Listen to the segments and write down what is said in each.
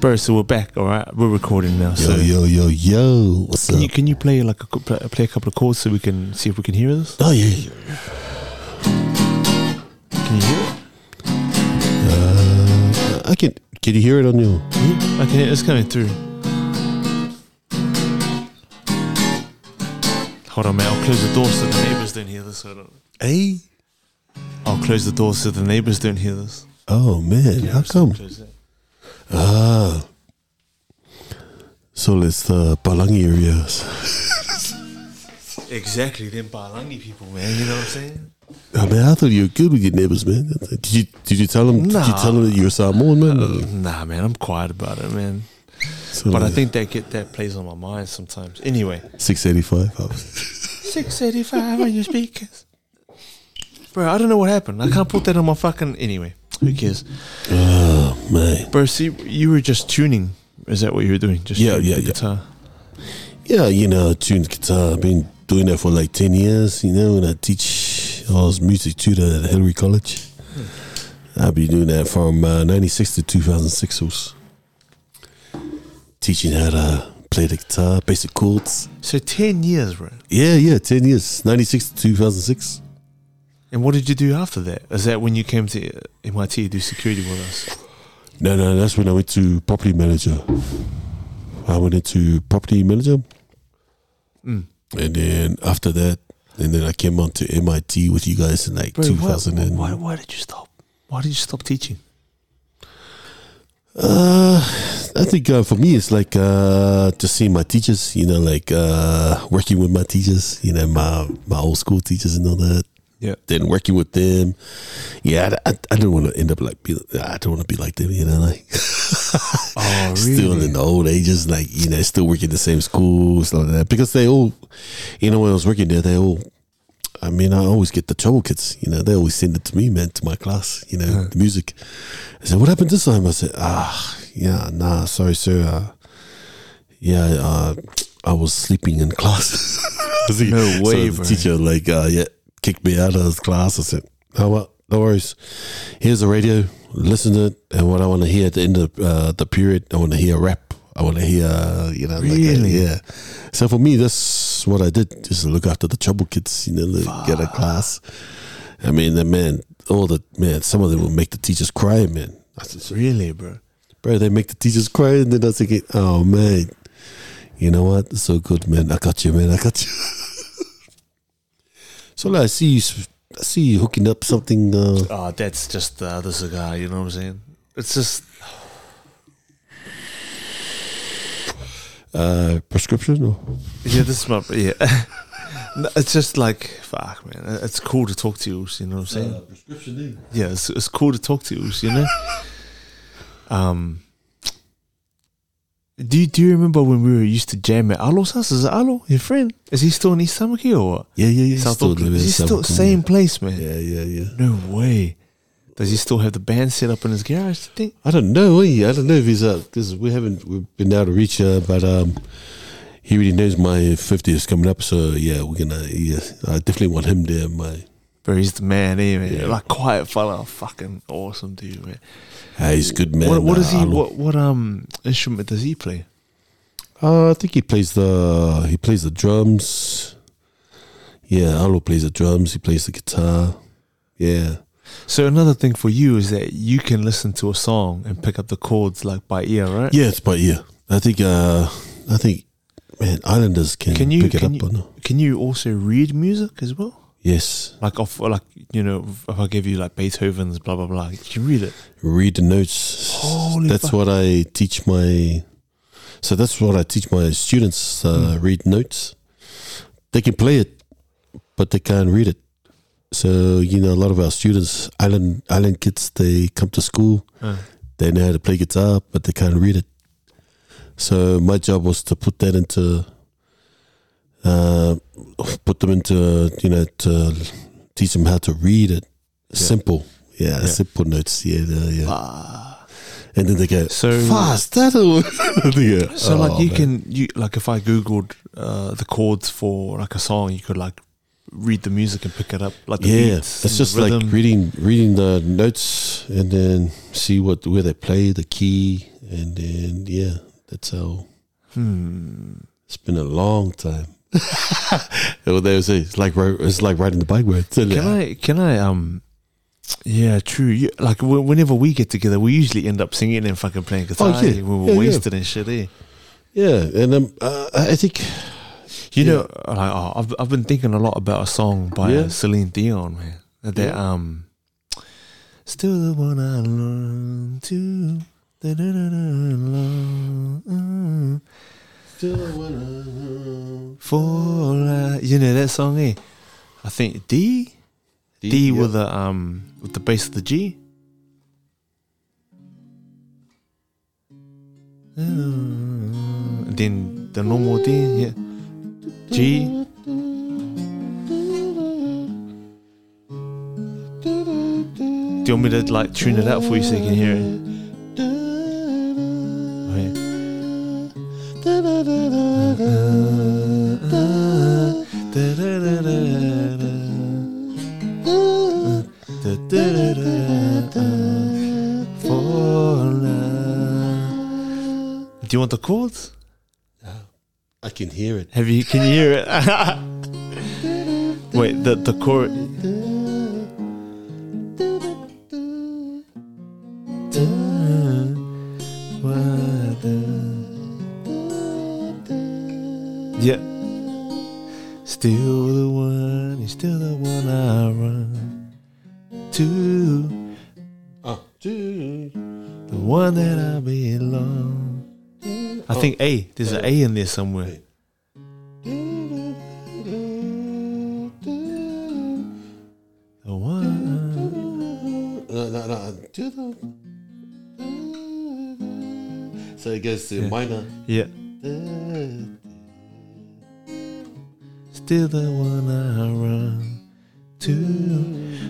Bro, so we're back, all right? We're recording now. Yo, so yo, yo, yo. What's can up? you can you play like a, play a couple of chords so we can see if we can hear this? oh, yeah. yeah. Can you hear it? Uh, I can. Can you hear it on your? I can hear it's coming through. Hold on, man. I'll close the door so the neighbors don't hear this. Hold on. Hey. I'll close the door so the neighbors don't hear this. Oh man, how so come? Ah. So it's the Palangi areas. Exactly, them Balangi people, man. You know what I'm saying? I mean, I thought you were good with your neighbors, man. Did you did you tell them? Did you tell them that you're Samoan, man? Uh, nah, man. I'm quiet about it, man. So, But I think that get that plays on my mind sometimes. Anyway, six eighty five. six eighty five on your speakers, bro. I don't know what happened. I can't put that on my fucking. Anyway, who cares, Oh man. bro? See, you were just tuning. Is that what you were doing? Just Yeah, yeah, yeah. guitar. Yeah, you know, tuned guitar. I've been doing that for like 10 years, you know, and I teach, I was music tutor at Hillary College. I've been doing that from uh, 96 to 2006. was teaching how to play the guitar, basic chords. So ten years, bro. Yeah, yeah, 10 years. 96 to 2006. And what did you do after that? Is that when you came to MIT to do security with us? No, no, that's when I went to property manager. I went into property manager. Mm. And then after that, and then I came on to MIT with you guys in like Bro, 2000. and, why, why did you stop? Why did you stop teaching? Uh, I think uh, for me it's like uh, just seeing my teachers, you know, like uh, working with my teachers, you know, my my old school teachers and all that. Yeah. Then working with them, yeah, I, I, I don't want to end up like be, I don't want to be like them, you know, like Oh, still in the old ages, like you know, still working the same schools like that because they all, you know, when I was working there, they all. I mean, I always get the trouble kids. You know, they always send it to me, man, to my class. You know, Uh-huh. the music. I said, "What happened this time?" I said, "Ah, yeah, nah, sorry, sir. Uh, yeah, uh, I was sleeping in class." I was like- No way, so the teacher like, uh, yeah, kicked me out of his class. I said, "Oh well, no worries. Here's the radio. Listen to it, and what I want to hear at the end of uh, the period, I want to hear rap. I want to hear, uh, you know, like, uh, Really? yeah. So for me, that's what I did. Just look after the trouble kids, you know, like, get a class. I mean, the man, all the man, some of them will make the teachers cry, man. I said, Really, bro. bro, they make the teachers cry, and then I was thinking, oh man, you know what? It's so good, man. I got you, man. I got you. so like, I see you, I see you hooking up something. Uh, Oh, that's just the other cigar. You know what I'm saying? It's just uh, prescription or yeah. This is my yeah. No, it's just like fuck, man. It's cool to talk to you. You know what I'm saying? prescription. yeah, it's, it's cool to talk to you. You know. um. Do you, do you remember when we were used to jam at Alo's house? Is it Alo, your friend? Is he still in East Tamaki or what? Yeah, yeah, yeah. South still Auckland. Is he still same place, man? Yeah, yeah, yeah. No way. Does he still have the band set up in his garage? Think? I don't know. eh? I don't know if he's out because we haven't we've been able to reach her, but um, he really knows my 50th is coming up. So yeah, we're gonna. Yeah, I definitely want him there. My Bro, he's the man, eh, man? Yeah. Like quiet fella, fucking awesome dude, man. ah, he's a good man. what what does uh, he? What what um instrument does he play? Uh, I think he plays the he plays the drums. Yeah, Alo plays the drums. He plays the guitar. Yeah. So another thing for you is that you can listen to a song and pick up the chords like by ear, right? Yeah, it's by ear. I think. Uh, I think. Man, Islanders can, Can you pick it can up. you, or no? can you also read music as well? Yes. Like off like you know if I give you like Beethoven's blah blah blah, you read it? read the notes. Holy that's fuck. what I teach my. So that's what I teach my students. Uh, Hmm. Read notes. They can play it, but they can't read it. So you know, a lot of our students, island island kids, they come to school. Uh, They know how to play guitar, but they can't read it. So my job was to put that into, uh, put them into, you know, to teach them how to read it. Simple, yeah, Yeah. simple notes. Yeah, yeah. yeah. ah. And then they go So- fast. That'll. Go, So like "Oh, you man." can you like if I googled uh, the chords for like a song, you could like read the music and pick it up like yeah, it's just like reading reading the notes and then see what where they play the key and then yeah, that's how. Hmm. It's been a long time. well, would say it's like it's like riding the bike. It's Can I? Can I? Um. Yeah, true. You, like whenever we get together, we usually end up singing and fucking playing guitar Oh, yeah. when we're Yeah, yeah. wasted and shit. Eh? Yeah, and um, uh, I think You Yeah. know, like oh, I've I've been thinking a lot about a song by Yeah. uh, Celine Dion, man. That Yeah. um, still the one I learned to. da-da-da-da-da-da, For uh, you know that song, eh? I think D D, with the um with the bass of the G. And then the normal D, yeah. G. Do you want me to like tune it out for you so you can hear it? Do you want the chords? I can hear it. Have you? Can you hear it? Wait, the the chord. Think A. There's an A in there somewhere. The one. No, no, no. So it goes to Yeah. minor. Yeah. Still the one I run to,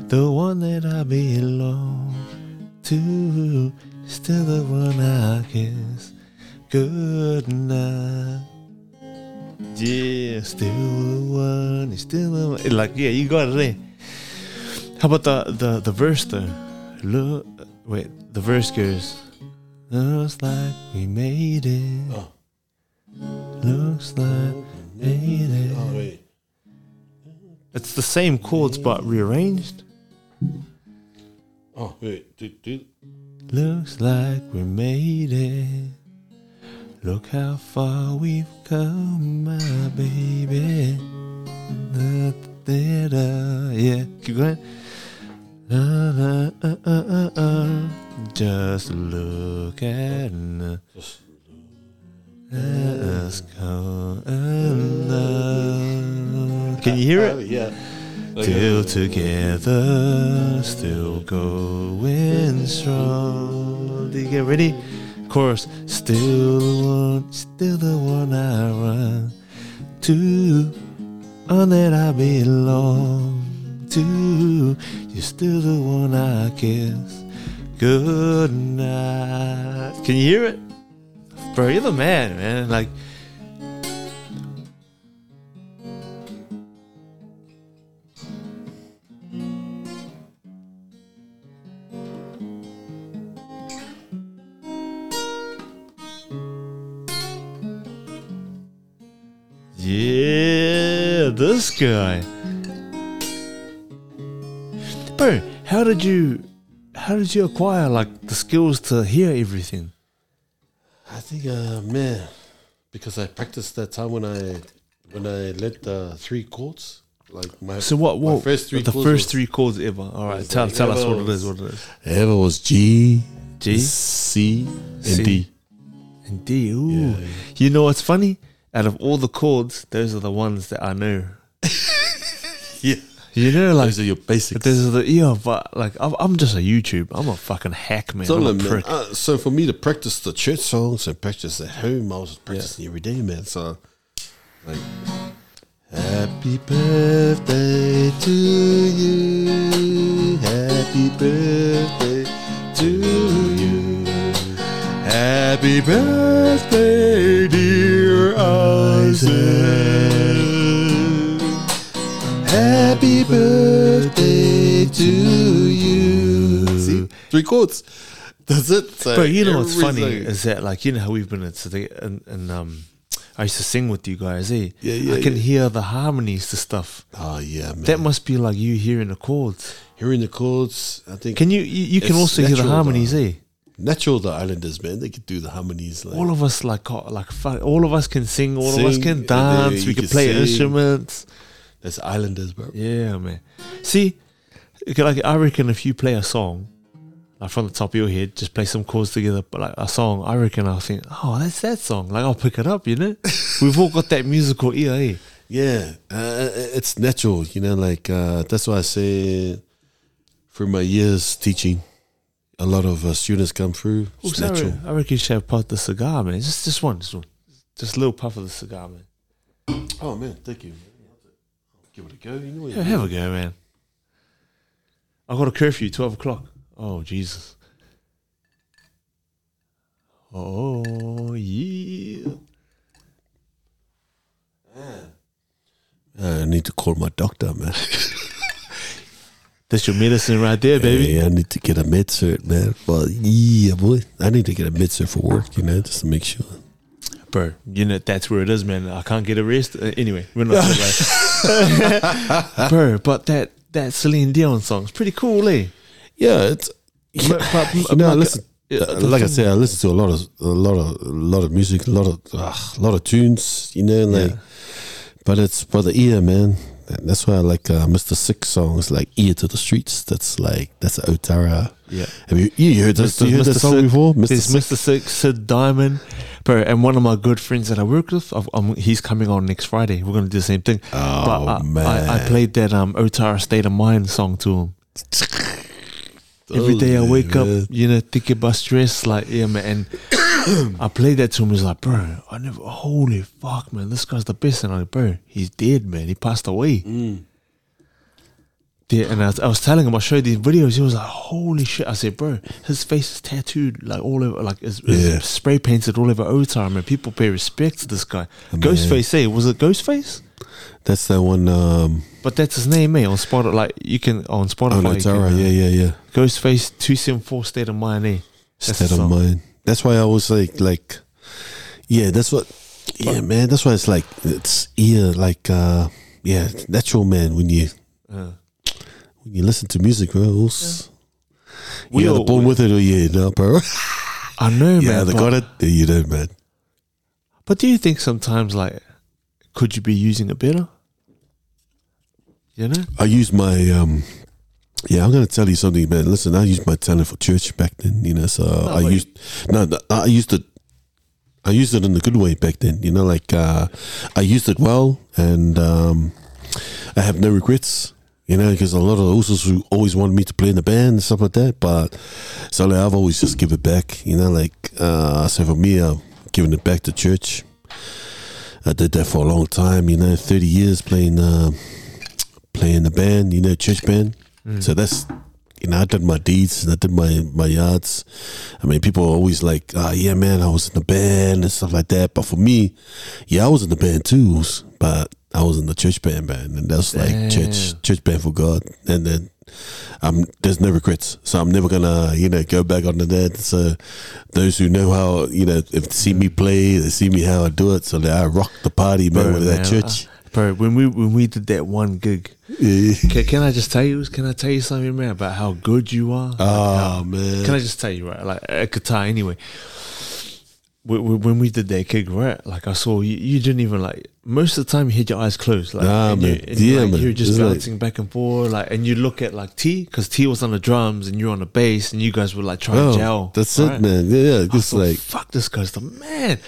the one that I belong to, still the one I kiss. Good night. Yeah, still one, it's still the one. Like, yeah, you got it there. How about the, the, the verse though? Look, wait, the verse goes, Looks like we made it. Oh. Looks like we made it. Oh, wait. It's the same chords but rearranged. Oh, wait. Do, do. Looks like we made it. Look how far we've come, my baby. Da, da, da. Yeah, keep going. Uh, uh, uh, uh, uh, uh. Just look at us. Just- Let us go under. Can you hear Oh, it? yeah. Still together, still going strong. Do you get ready? Chorus. Still the one, still the one I run to, on that I belong to. You're still the one I kiss. Good night. Can you hear it? Bro, you're the man, man. Like, guy. Bro, how did you, how did you acquire like the skills to hear everything? I think, uh, man, because I practiced that time when I when I led the three chords. Like my So what? What? first three the first three chords ever. All right, tell like tell us what it is. What it is. Ever was G, G C, and C. D. and D. Ooh. Yeah. You know what's funny? Out of all the chords, those are the ones that I know. Yeah, You know, like those are your basics. those are the yeah. But like, I'm, I'm just a YouTube. I'm a fucking hack man. I'm a Totally, man. Uh, so for me to practice the church songs and practice at home, I was practicing every day, man. So, like, Happy birthday to you. Happy birthday to you. Happy birthday, dear Isaac. Happy birthday to you. See, three chords. That's it. So But you know what's funny is that like you know how we've been at today and, and um I used to sing with you guys, eh? Yeah, yeah, I can yeah. hear the harmonies to stuff. Oh yeah, man. That must be like you hearing the chords. Hearing the chords, I think Can you you, you can also hear the harmonies, though. eh? natural the Islanders, man. They could do the harmonies. Like, All of us like got- like all of us can sing, all of us can dance, you we can can play sing. instruments. That's Islanders, bro. Yeah, man. See, like I reckon if you play a song, like from the top of your head, just play some chords together, but like a song, I reckon I'll think, oh, that's that song. Like I'll pick it up, you know. We've all got that musical ear, eh? Yeah, uh, it's natural, you know. Like uh, that's why I say, through my years teaching, a lot of uh, students come through. It's I, natural. I reckon you should have puffed the cigar, man. Just just one, just one, just a little puff of the cigar, man. Oh man, thank you. Give it a go. You know Yeah, have a go, man. I got a curfew, twelve o'clock. Oh Jesus. Oh yeah. I need to call my doctor, man. That's your medicine right there, baby. Hey, I need to get a med cert, man. Well, yeah, boy. I need to get a med cert for work, you know, just to make sure. Bro, you know that's where it is, man. I can't get arrested. Uh, anyway, we're not talking about Bro, but that that Celine Dion song's pretty cool, eh? Yeah, it's. But- but- you know, like- listen. Yeah, uh, like I said, I listen to a lot of a lot of a lot of music, a lot of uh, a lot of tunes, you know, like. Yeah. But it's for the ear, man. And that's why I like uh, Mr. Six songs, like "Ear to the Streets." That's like that's Otara. Yeah. Have you you heard this? Mr. You heard that Mr. song Six. before, Mr. There's Six? Mr. Six, Sid Diamond, bro, and one of my good friends that I work with. I've, um, he's coming on next Friday. We're gonna do the same thing. Oh but I, man, I, I played that um Otara State of Mind song to him. Every day I wake up, you know, thinking about stress, like yeah, man. And I played that to him. He's like, bro, I never. Holy fuck, man, this guy's the best. And I'm like, bro, he's dead, man. He passed away. Mm. Yeah, and I was, I was telling him, I showed these videos. He was like, "Holy shit!" I said, "Bro, his face is tattooed like all over, like it's, it's spray painted all over Otar, man. People pay respect to this guy. Man. Ghostface, eh? Was it Ghostface? That's that one. Um, But that's his name, eh? On Spotify, like you can on Spotify. oh, you can, Otara. uh, Yeah, yeah, yeah. Ghostface two seven four State of Mind, eh? That's State of song. mind. That's why I was like, like, yeah. That's what. Yeah, man. That's why it's like it's ear, like, uh, yeah, natural, man. When you Uh, when you listen to music, bro, it's, We you either all- born with it or you no, bro. I know, yeah, man. they got it. Yeah, you don't, man. But do you think sometimes, like, could you be using it better? You know? I use my um yeah, I'm gonna tell you something, man. Listen, I used my talent for church back then, you know. So I used no, I used it. I used it in a good way back then, you know. Like uh, I used it well, and um, I have no regrets, you know, because a lot of usos who always wanted me to play in the band and stuff like that. But so like, I've always just give it back, you know. Like uh, so for me, I'm giving it back to church. I did that for a long time, you know, thirty years playing. Uh, playing the band, you know, church band. Mm. So that's, you know, I did my deeds and I did my my yards. I mean, people are always like, "Ah, yeah, man, I was in the band and stuff like that." But for me, yeah, I was in the band too, but I was in the church band band, and that's like church Damn. church band for God. And then, um, there's no regrets, so I'm never gonna, you know, go back onto that. So those who know how, you know, if they see me play, they see me how I do it, so that I rock the party, man, Bro, with that man, church. Bro, when we when we did that one gig, Yeah. can, can I just tell you? Can I tell you something, man, about how good you are? Like, Oh how- man. Can I just tell you, right? Like a guitar, anyway. Wh- wh- When we did that gig, right? Like I saw you, you didn't even like. Most of the time, you had your eyes closed, like Nah, and you, man. and, Yeah, like, man. You're just It's like- bouncing back and forth, like, and you look at like T, because T was on the drums and you're on the bass, and you guys were like trying Oh, to gel. That's right? it, man. Yeah, yeah. I Just like fuck, this guy's the man.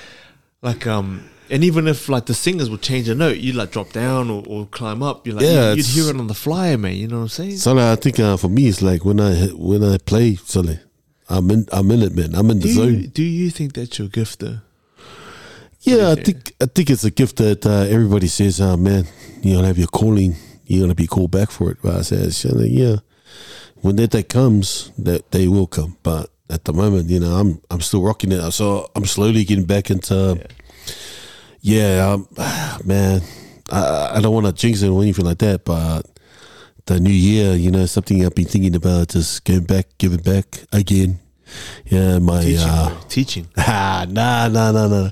Like, um, and even if like the singers would change a note, you'd like drop down or, or climb up. You're like, Yeah, you'd, you'd hear it on the fly, man. You know what I'm saying? so like, I think uh, for me it's like when I when I play, so like, I'm in I'm in it, man. I'm in the do zone. you, do you think that's your gift, though? yeah, I think? I think it's a gift that uh, everybody says, "Oh man, you're gonna have your calling. You're gonna be called back for it." But I like, "Yeah, when that day comes, that day will come." But at the moment, you know, I'm I'm still rocking it. So I'm slowly getting back into. Yeah, um, man, I I don't want to jinx it or anything like that, but the new year, you know, something I've been thinking about just going back, giving back again. Yeah, my Teaching, uh, teaching. Ah, nah, nah, nah, nah.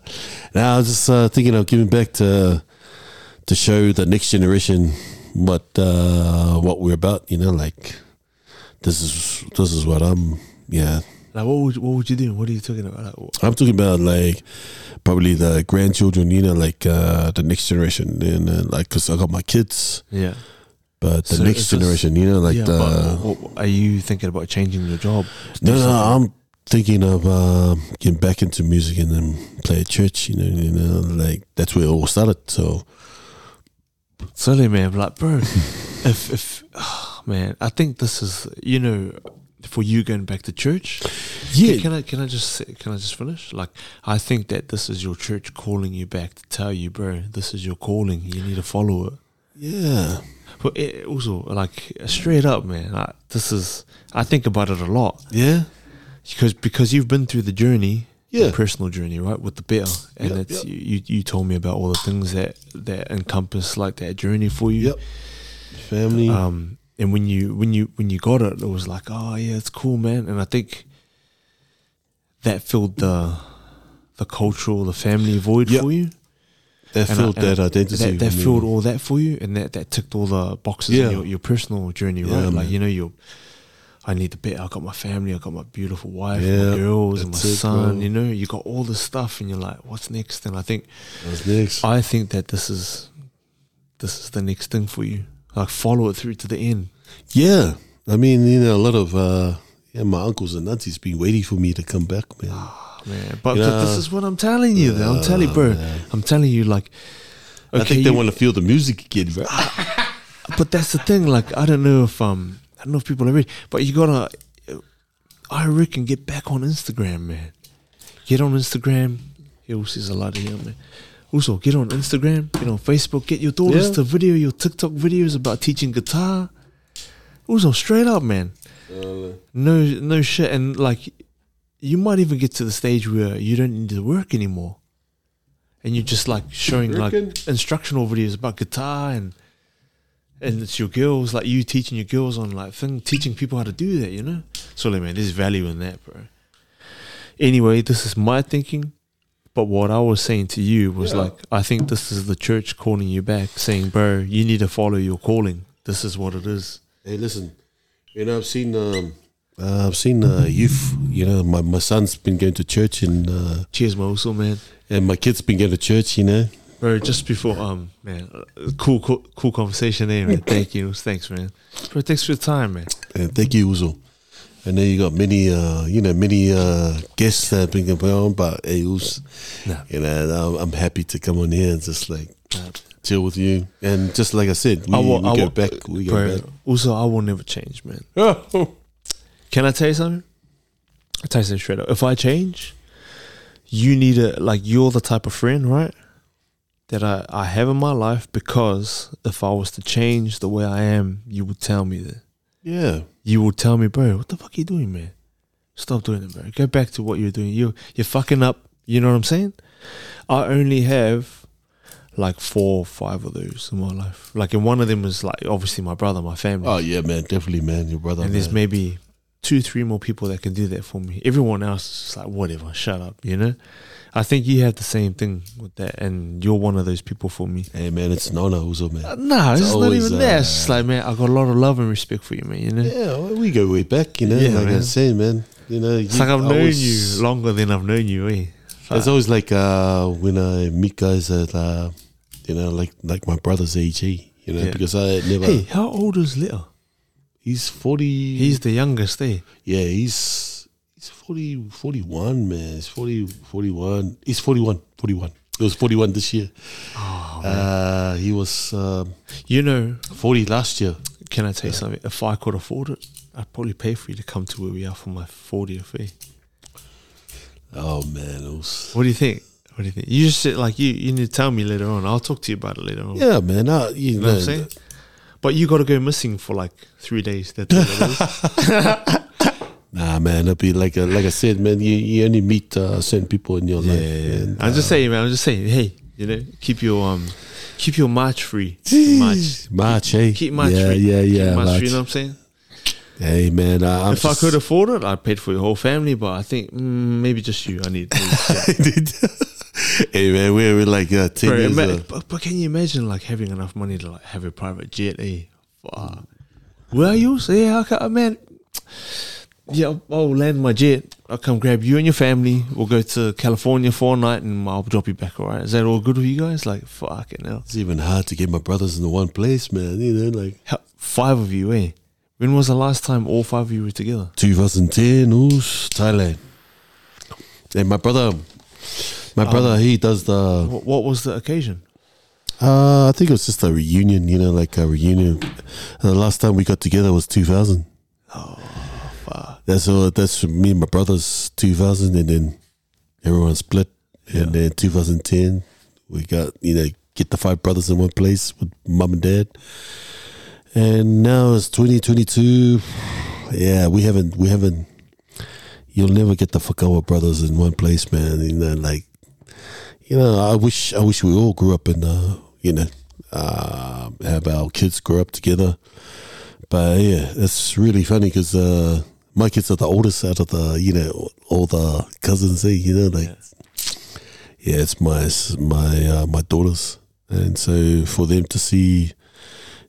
Nah, I was just uh, thinking of giving back to to show the next generation what uh, what we're about. You know, like this is this is what I'm. Yeah, Like, what would what would you do? What are you talking about? Like, what- I'm talking about like probably the grandchildren. You know, like uh, the next generation. And uh, like, cause I got my kids, yeah, but the So next it's just- generation. You know, like yeah. the. what, what- are you thinking about changing your job? No, no, something? I'm thinking of um getting back into music and then play at church. You know, you know, like that's where it all started. So Silly man, like bro, if if oh, man, I think this is you know for you going back to church. yeah, Can I can I just can I just finish? Like I think that this is your church calling you back to tell you, bro, this is your calling. You need to follow it. yeah, But it also like straight up, man. Like, this is I think about it a lot yeah, because because you've been through the journey, Yeah. personal journey, right, with the better, and Yep, it's yep. You, you you told me about all the things that that encompass like that journey for you. yep. Family, Um, and when you when you when you got it, it was like, oh yeah, it's cool, man. And I think that filled the the cultural, the family void Yep. for you. that And filled and that identity. That, that filled all that for you, and that, that ticked all the boxes Yeah. in your, your personal journey, Yeah, right? Like you know, you I need the bit. I got my family. I got my beautiful wife, Yeah, my girls, and my it, son. bro. You know, you got all this stuff, and you're like, what's next? And I think What's next? I think that this is this is the next thing for you. Like follow it through to the end. yeah, I mean, you know, a lot of uh, yeah, my uncles and aunties been waiting for me to come back, man. Oh, man. But, You but know, this is what I'm telling you. though. I'm telling you, bro. man. I'm telling you, like, I think they you- want to feel the music again, bro. but that's the thing. Like, I don't know if um, I don't know if people are ready. But you gotta, I reckon, get back on Instagram, man. Get on Instagram. He also says a lot here, man. Also, get on Instagram. Get on Facebook. Get your daughters Yeah. to video your TikTok videos about teaching guitar. Also, straight up, man. No, no shit. And like, you might even get to the stage where you don't need to work anymore, and you're just like showing like instructional videos about guitar and and it's your girls, like you teaching your girls on like thing, teaching people how to do that. You know, so like, man, there's value in that, bro. Anyway, this is my thinking. But what I was saying to you was Yeah. like, I think this is the church calling you back, saying, bro, you need to follow your calling. This is what it is. Hey, listen, you know, I've seen, um, uh, I've seen uh, youth. You know, my, my son's been going to church, and uh, Cheers, Mosul, man. and my kids been going to church. You know, Bro, just before, um, man, uh, cool, cool, cool conversation there, man. Thank you, thanks, man. Bro, thanks for your time, man. and thank you, Uso. And then you got many, uh, you know, many uh, guests that have been going on, but hey, Uz, Nah. you know, I'm, I'm happy to come on here and just like Nah. chill with you. And just like I said, we, I will- we I go will- back. We go Bro, back. also, I will never change, man. Can I tell you something? I'll tell you something straight up. If I change, you need a, like, you're the type of friend, right? That I, I have in my life because if I was to change the way I am, you would tell me that. Yeah, You will tell me, bro, what the fuck are you doing, man? Stop doing it, bro. Go back to what you're doing. You you're fucking up. You know what I'm saying? I only have like four or five of those in my life. Like, and one of them is like obviously my brother, my family. Oh yeah, man, definitely, man, your brother. and there's maybe two, three more people that can do that for me. Everyone else is just like, whatever, shut up, you know? I think you have the same thing with that, and you're one of those people for me. Hey man, it's an honor, Uso, man. Uh, nah, it's, It's not even that. uh, It's just like, man, I got a lot of love and respect for you, man, you know? Yeah, well, we go way back, you know. Yeah, like I man. said, man, you know, It's like I've known you longer than I've known you, eh? It's always like uh, when I meet guys that, uh, you know, like like my brother's eh, you know, Yeah. because I never. Hey, how old is Little? He's forty. He's the youngest, eh? yeah, he's he's 40, 41, man. He's 40, 41. He's 41, 41. He was forty one this year. Oh, Uh, he was um, You know, forty last year. can I tell you something? If I could afford it, I'd probably pay for you to come to where we are for my 40th, eh? Oh man, it was. What do you think? What do you think? You just sit like you. You need to tell me later on. I'll talk to you about it later on. Yeah, man. Uh, you, You know what I'm saying? But you got to go missing for like three days. That's all. Nah, man. It'll be like uh, like I said, man. You, you only meet uh, certain people in your life. and, I'm just uh, saying, man. I'm just saying. Hey, you know, keep your um, keep your March free. March. March, eh? Keep March yeah, free. yeah, Keep yeah. March March. free. You know what I'm saying? Hey man, uh, if I could afford it, I'd pay for your whole family. But I think mm, maybe just you. I need. hey man, we're, we're like uh, ten Bro, years. ima- uh, but, but can you imagine like having enough money to like have a private jet? Eh? Fuck. Where are you? So, yeah, okay, man. Yeah, I'll- I'll land my jet. I'll come grab you and your family. We'll go to California for a night, and I'll drop you back. All right? Is that all good with you guys? Like, fucking hell. it's even hard to get my brothers in the one place, man. You know, like How- Five of you, eh? When was the last time all five of you were together? 2010, Oos, Thailand. And my brother, my brother, he does the. What, what was the occasion? Uh, I think it was just a reunion. You know, like a reunion. the last time we got together was 2000. Oh, Fuck. That's all. That's me and my brothers. 2000, and then everyone split. And then 2010, we got you know get the five brothers in one place with mum and dad. And now it's 2022. Yeah, we haven't we haven't. You'll never get the Fakawa brothers in one place, man. You know, like you know, I wish I wish we all grew up in uh, you know, uh, have our kids grow up together. But yeah, it's really funny because uh, my kids are the oldest out of the you know all the cousins. Eh, you know, like yeah, it's my it's my uh, my daughters, and so for them to see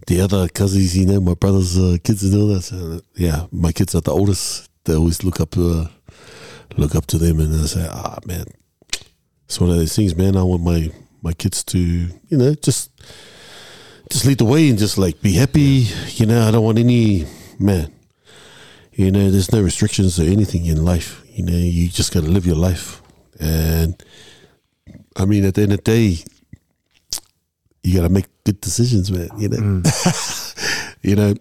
the other cousins, you know, my brother's uh, kids and all that. So, yeah, my kids are the oldest. They always look up uh, look up to them, and they say, "Ah, man, it's one of those things, man. I want my my kids to, you know, just just lead the way and just like be happy. You know, I don't want any man. You know, there's no restrictions or anything in life. You know, you just got to live your life. And I mean, at the end of the day, you got to make good decisions, man. You know, mm. you know.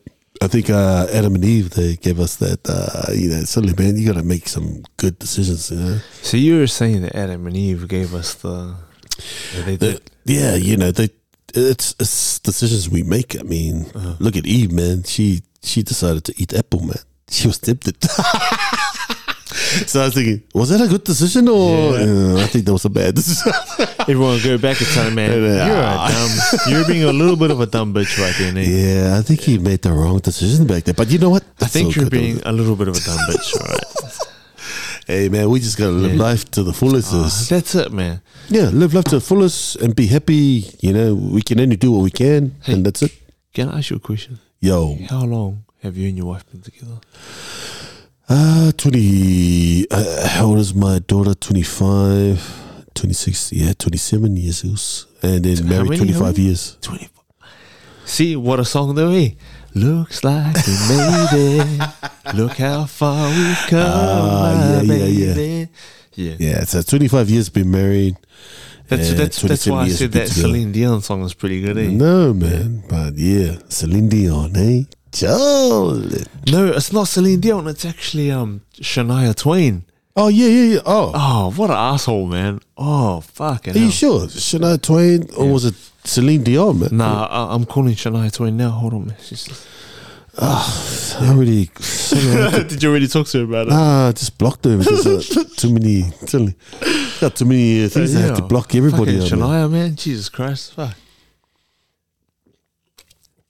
I think uh, Adam and Eve they gave us that. Uh, you know, suddenly, man, you got to make some good decisions. You know, So you were saying that Adam and Eve gave us the. The- yeah, you know, they it's, it's decisions we make. I mean, look at Eve, man. She she decided to eat apple, man. She was tempted. so I was thinking, was that a good decision or Yeah. Uh, I think that was a bad decision. Everyone go back and tell him, man, you're a dumb. You're being a little bit of a dumb bitch right there, Nate. yeah, I think he made the wrong decision back there. But you know what? I That's think you're good. being a little bit of a dumb bitch, all right? Hey, man, we just gotta live Yeah. life to the fullest. Ah, that's it, man. yeah, live life to the fullest and be happy. You know, we can only do what we can, and that's it. Can I ask you a question? Yo, How long have you and your wife been together? Uh, 20. Uh, how old is my daughter? 25, 26, yeah, 27 years. It was, and then How married many, 25 years. 24. See what a song though, eh? Looks like we made it. Look how far we've come, Ah, my yeah, yeah, yeah. Yeah. Yeah, so 25 years been married. That's that's that's why I said that. Celine Dion song is pretty good, eh? No, man. But yeah, Celine Dion, eh? No, it's not Celine Dion. It's actually um Shania Twain. Oh, yeah, yeah, yeah. Oh, Oh, what an asshole, man! Oh, fucking. are you sure? Shania Twain or was it Celine Dion, man? Nah, I, I'm calling Shania Twain now. Hold on, man. She's- I already. Did you already talk to her about it? Ah, I just blocked her because uh, too many, too, got too many uh, things I have to Yeah. block everybody. Fucking man. Shania, man. Jesus Christ, fuck.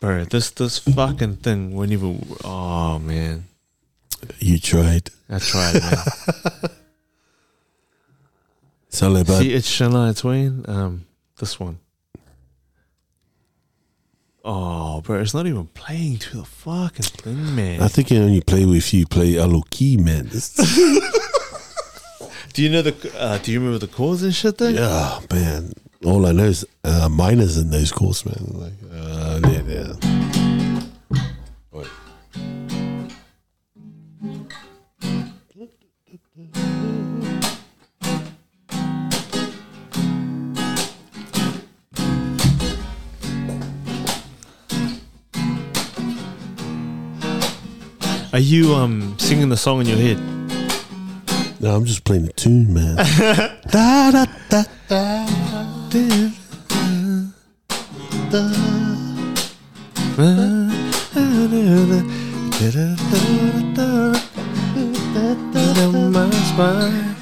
Bro, this this fucking thing won't even. Oh man, You tried. I tried, man. It's all about See, it's Shania Twain. Um, this one. Oh, bro, it's not even playing to the fucking thing, man. I think you only play with you play Aloki, man. Do you know the? Uh, do you remember the chords and shit? Though? yeah, man. All I know is uh, minors in those calls, man. Like, uh, yeah, yeah. Wait. Are you um singing the song in your head? No, I'm just playing the tune, man. da, da, da, da, da, my spine.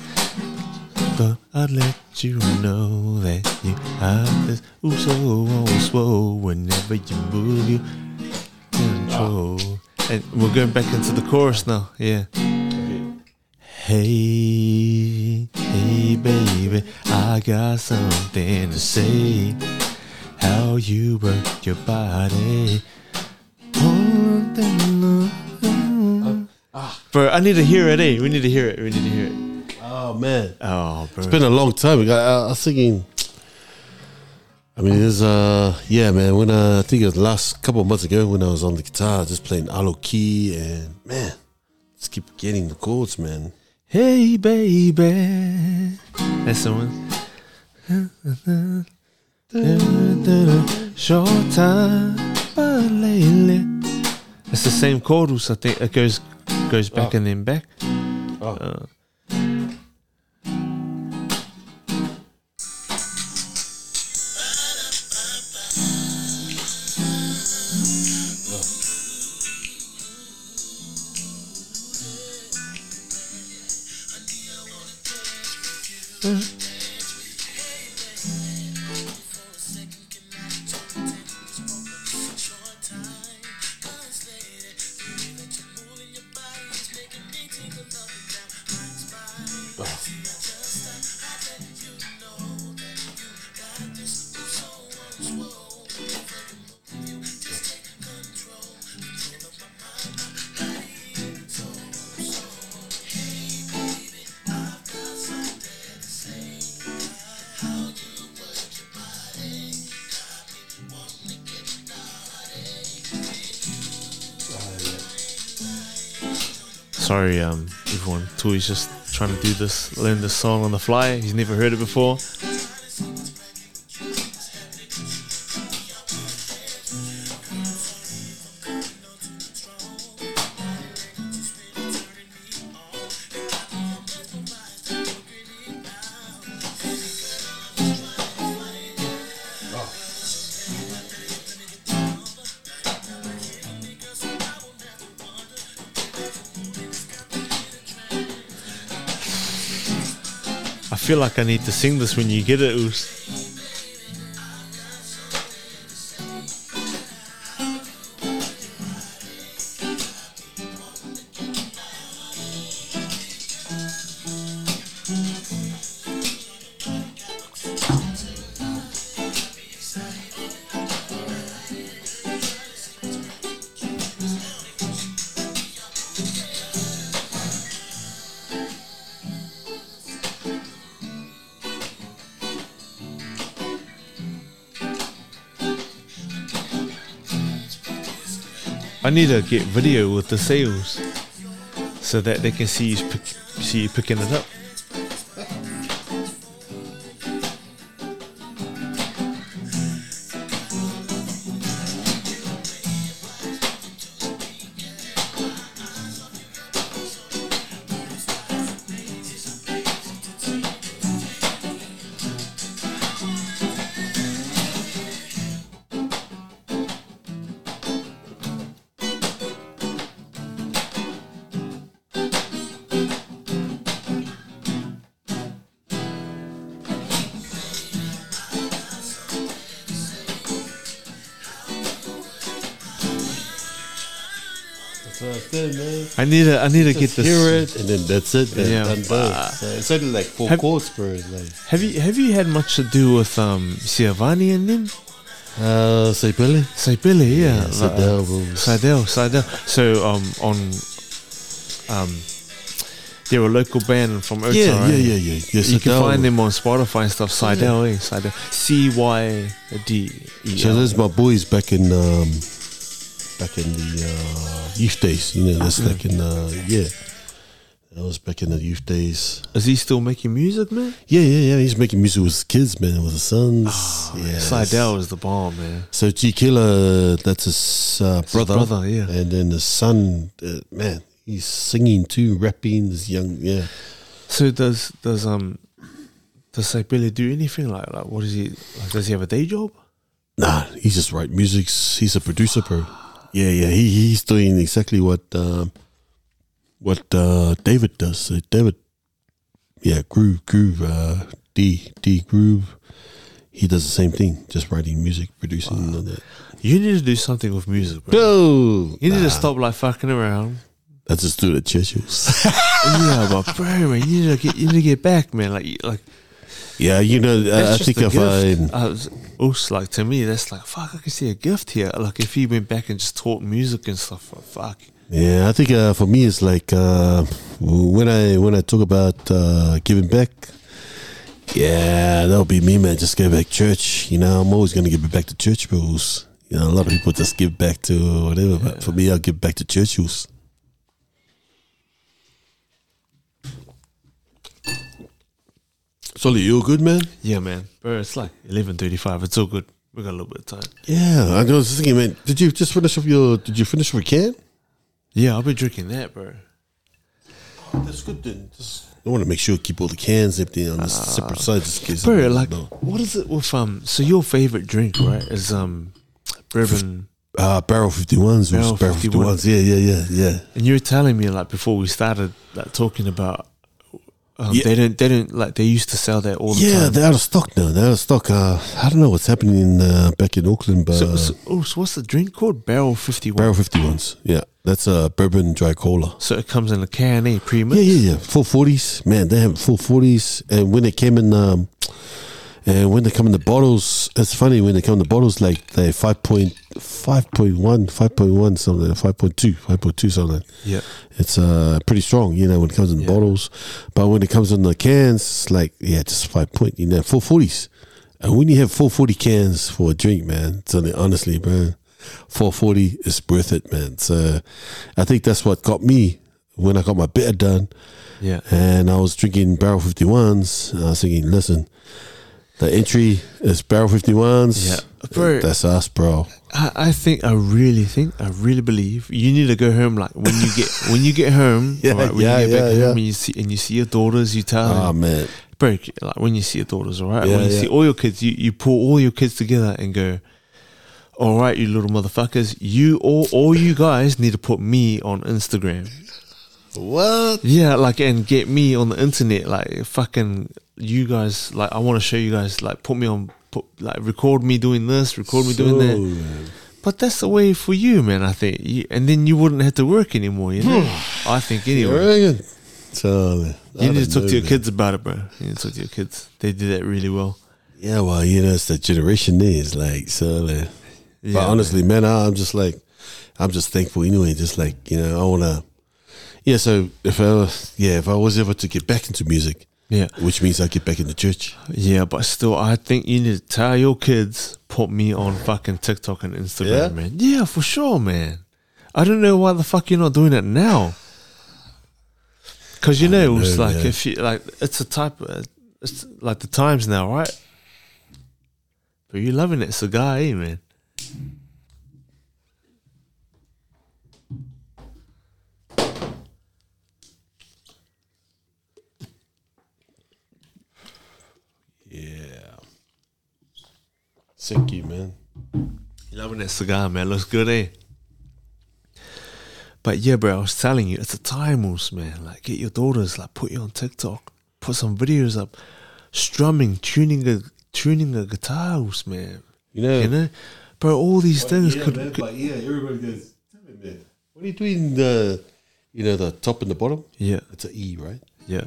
But I'd let you know that you have this ooh so oh, oh, oh, swole whenever you move you control. And we're going back into the chorus now. Yeah. Hey, hey, baby, I got something to say. How you work your body. Bro, I need to hear it, eh? We need to hear it. We need to hear it. Oh man, Oh, bro. it's been a long time. I, I, I was thinking. I mean, there's uh, yeah, man. When uh, I think it was last couple of months ago when I was on the guitar, just playing Alo key, and man, just keep getting the chords, man. Hey, baby. That's the one. Short time, but lately. It's the same chorus. I think it goes goes back Oh. and then back. Oh. Uh, Mm-hmm. Sorry, um, everyone. Tui's just trying to do this, learn this song on the fly. He's never heard it before. Feel like I need to sing this when you get it, Oos. I need to get video with the sales so that they can see you pick, see you picking it up. I need to I need to get this. hear it, and then that's it. Then Yeah. done. Ah. So it's only like four Have- chords, bro. Like, Have you have you had much to do with um Siavani and them? uh, Billy. Say Billy, yeah. like, uh, Sidell, Sidell. So um on um they're a local band from Otago. Yeah, yeah, yeah, yeah. yeah You can find them on Spotify and stuff. Sidell, eh? Sidell. C Y D E. So there's my boys back in um, back in the uh, youth days. You know, that's like in uh, yeah. That was back in the youth days. Is he still making music, man? Yeah, yeah, yeah. He's making music with his kids, man, with his sons. Oh, yeah, Sidell is the bomb, man. So G Killer, that's his uh, It's his brother. brother, yeah. And then the son, uh, man, he's singing too, rapping. This young, yeah. So does does um does Billy do anything like like what is he like? Does he have a day job? Nah, he just write music. He's a producer, bro. Yeah, yeah. He he's doing exactly what um, what uh, David does. So David, yeah, groove, groove, uh, D D groove. he does the same thing, just writing music, producing, and all that. You need to do something with music, bro. No, You need nah, to stop like fucking around. That's just do the Churchills. yeah, but bro, man, you need to get you need to get back, man. Like, like yeah, you know, I, I think if I, was, also, like to me, that's like fuck. I can see a gift here. Like if he went back and just taught music and stuff, like, fuck. yeah, I think uh, for me it's like uh, when I when I talk about uh, giving back. Yeah, that'll be me, man. Just give back church. You know, I'm always gonna give it back to church rules. You know, a lot of people just give back to whatever, but for me, I'll give back to church rules. Solly, you good, man? Yeah, man, bro. It's like eleven thirty-five. It's all good. We got a little bit of time. Yeah, I was thinking, man. Did you just finish off your? Did you finish with a can? Yeah, I'll be drinking that, bro. That's good then. Just, I want to make sure keep all the cans empty on the separate side, just case. Bro, like, know. what is it with um? So your favorite drink, right, is um, bourbon. uh, barrel fifty ones, Barrel barrel fifty ones. Yeah, yeah, yeah, yeah. And you were telling me like before we started like talking about. Um, Yeah. They don't. They don't like. They used to sell that all the Yeah, time. Yeah, they're out of stock now. They're out of stock. Uh, I don't know what's happening in, uh, back in Auckland, but So, so, oh, so what's the drink called? Barrel fifty one. barrel fifty ones. Yeah, that's a bourbon dry cola. So it comes in a can, eh? Pre-mix. Yeah, yeah, yeah. Full forties, man. They have full forties, and when it came in, um, and when they come in the bottles, it's funny when they come in the bottles, like they five point five point one, five point one something, five point two, five point two something. Yeah. It's uh pretty strong, you know, when it comes in Yeah. bottles, but when it comes in the cans, it's like yeah, just five point, you know, full forties. And when you have 440 cans for a drink, man, it's only, honestly, man, four forty is worth it, man. So I think that's what got me when I got my better done Yeah. and I was drinking barrel 51s. I was thinking, listen, the entry is barrel 51s. Yeah. Bro. That's us, bro. I, I think I really think I really believe you need to go home like when you get when you get home Yeah, alright, when yeah, you get back yeah, home and you see and you see your daughters you tell Oh, them man. bro like when you see your daughters all right Yeah, when you yeah. see all your kids you, you pull all your kids together and go all right you little motherfuckers you all all you guys need to put me on Instagram What? yeah like and get me on the internet like fucking you guys like I want to show you guys like put me on put like record me doing this record me doing that man. but that's the way for you, man. I think, you, and then you wouldn't have to work anymore. You know, I think anyway. So, man, I You need to talk to your man. kids about it, bro. You need to talk to your kids. They do that really well. Yeah, well, you know, it's the generation. It's like, so, Yeah, but honestly, man, I, I'm just like, I'm just thankful anyway. Just like, you know, I want to, yeah, so if I, yeah, if I was ever to get back into music, yeah, which means I get back into church. yeah. But still, I think you need to tell your kids put me on fucking TikTok and Instagram, Yeah? man. Yeah, for sure, man. I don't know why the fuck you're not doing it now. Because you know, it's like man. if you like, it's a type. Of, it's like the times now, right? But you're loving it, cigar, eh, man? Thank you, man. You loving that cigar, man? Looks good, eh? But yeah, bro, I was telling you, it's a time moose, man. Like, get your daughters, like, put you on TikTok, put some videos up, strumming, tuning a tuning a guitar, man. You know, You know, bro, all these things yeah, could, man, could but yeah, everybody goes, "Tell me, man, what are you doing? The, you know, the top and the bottom. yeah, It's an E, right? yeah.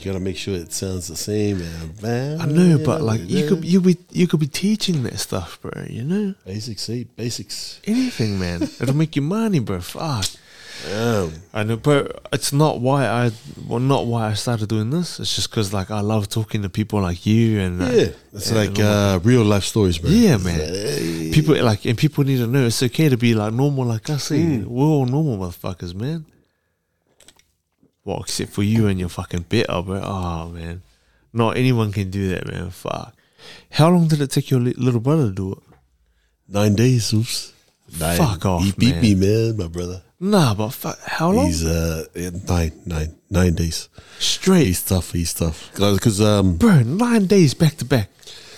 You gotta make sure it sounds the same, man. I know, but like, you could you be you could be teaching that stuff, bro. You know, basics, see, basics. anything, man. It'll make you money, bro. Fuck. Um, I know, but it's not why I well, not why I started doing this. It's just because like I love talking to people like you and yeah, it's and like uh, real life stories, man. Yeah, It's man. like, hey. people like and people need to know it's okay to be like normal like us. eh? Mm. We're all normal motherfuckers, man. Well, except for you and your fucking bitter, bro. Oh man, not anyone can do that, man. Fuck. How long did it take your li- little brother to do it? nine days, oops. Nine. Fuck off, He beat man. me, man, my brother. Nah, but fuck, how long? He's uh nine, nine, nine days. Straight, He's tough. He's tough. Because um, bro. Nine days back to back.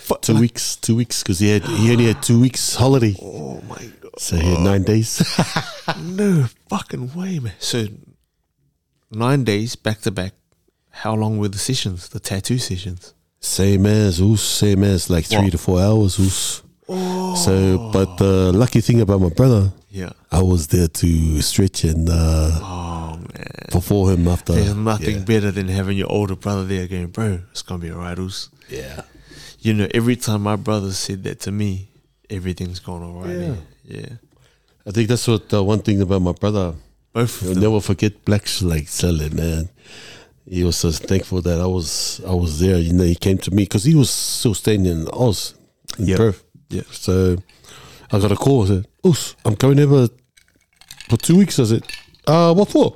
Fuck, two like- weeks, two weeks. Because he had he only had two weeks holiday, Oh my god. so he had nine days. No fucking way, man. So nine days back to back. How long were the sessions? The tattoo sessions? Same as us, same as like three What? to four hours us. Oh. So, but the lucky thing about my brother, yeah. I was there to stretch and uh, Oh man. fulfill him after. There's nothing yeah. better than having your older brother there going, bro, it's gonna be alright, Oos. yeah. You know, every time my brother said that to me, everything's gone alright. Yeah. Yeah. yeah. I think that's what the one thing about my brother. Both them. never forget Black like selling man. He was so thankful that I was I was there. You know, he came to me because he was still staying in Oz, in Yep. Perth. Yeah. So I got a call. I said, "Oos, I'm coming over for two weeks." I said, "Uh, what for?"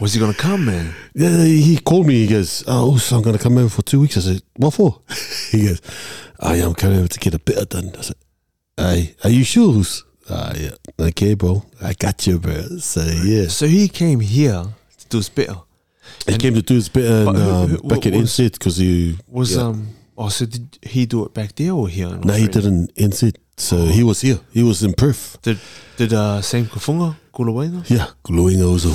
Was he gonna come, man? Yeah, he called me. He goes, "Oh, Oos, I'm gonna come over for two weeks." I said, "What for?" he goes, "Oh, I'm coming over to get a bit done." I said, "Hey, are you sure?" Oos?" Ah, yeah. Okay, bro. I got you, bro. So yeah. So he came here to do his better. He came to do his bit and who- um, who- back at was- because he Was yeah. um oh so did he do it back there or here? in no he didn't NZ so he was here he was in Perth Did did uh Sam Kufunga Kulawainga? yeah glowing also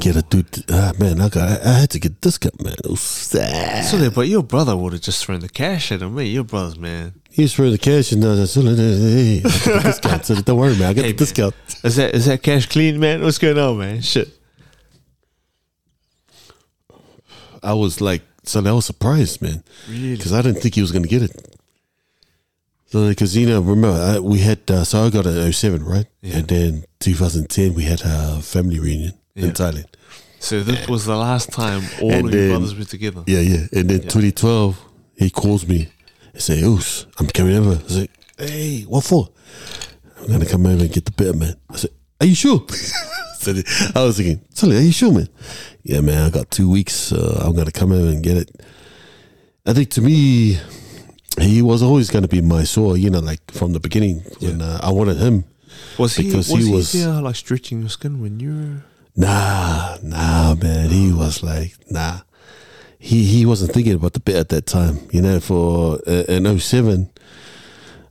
get a dude ah man I got I, I had to get discount man it was sad. So there, but your brother would have just thrown the cash at him, mate. Your brother's man. He's for the cash and I said hey I got the discount so don't worry man I got Hey, the discount Is that is that cash clean, man? What's going on, man? Shit. I was like so I was surprised man Really? because I didn't think he was gonna get it so because you know remember I, we had uh, so I got an 07 right Yeah. and then 2010 we had a family reunion Yeah. in Thailand So this was the last time all And of your brothers were together. Yeah, yeah. And then Yeah. 2012, he calls me and say, Oos, I'm coming over. I say, hey, what for? I'm going to come over and get the better, man. I said, are you sure? I was thinking, Sully, are you sure, man? Yeah, man, I got two weeks. Uh, I'm going to come over and get it. I think to me, he was always going to be my sore, you know, like from the beginning when uh, I wanted him. Was he Because was he he, was- there like stretching your skin when you were Nah, nah, man. He was like, nah. He he wasn't thinking about the bit at that time. You know, for uh, in 07,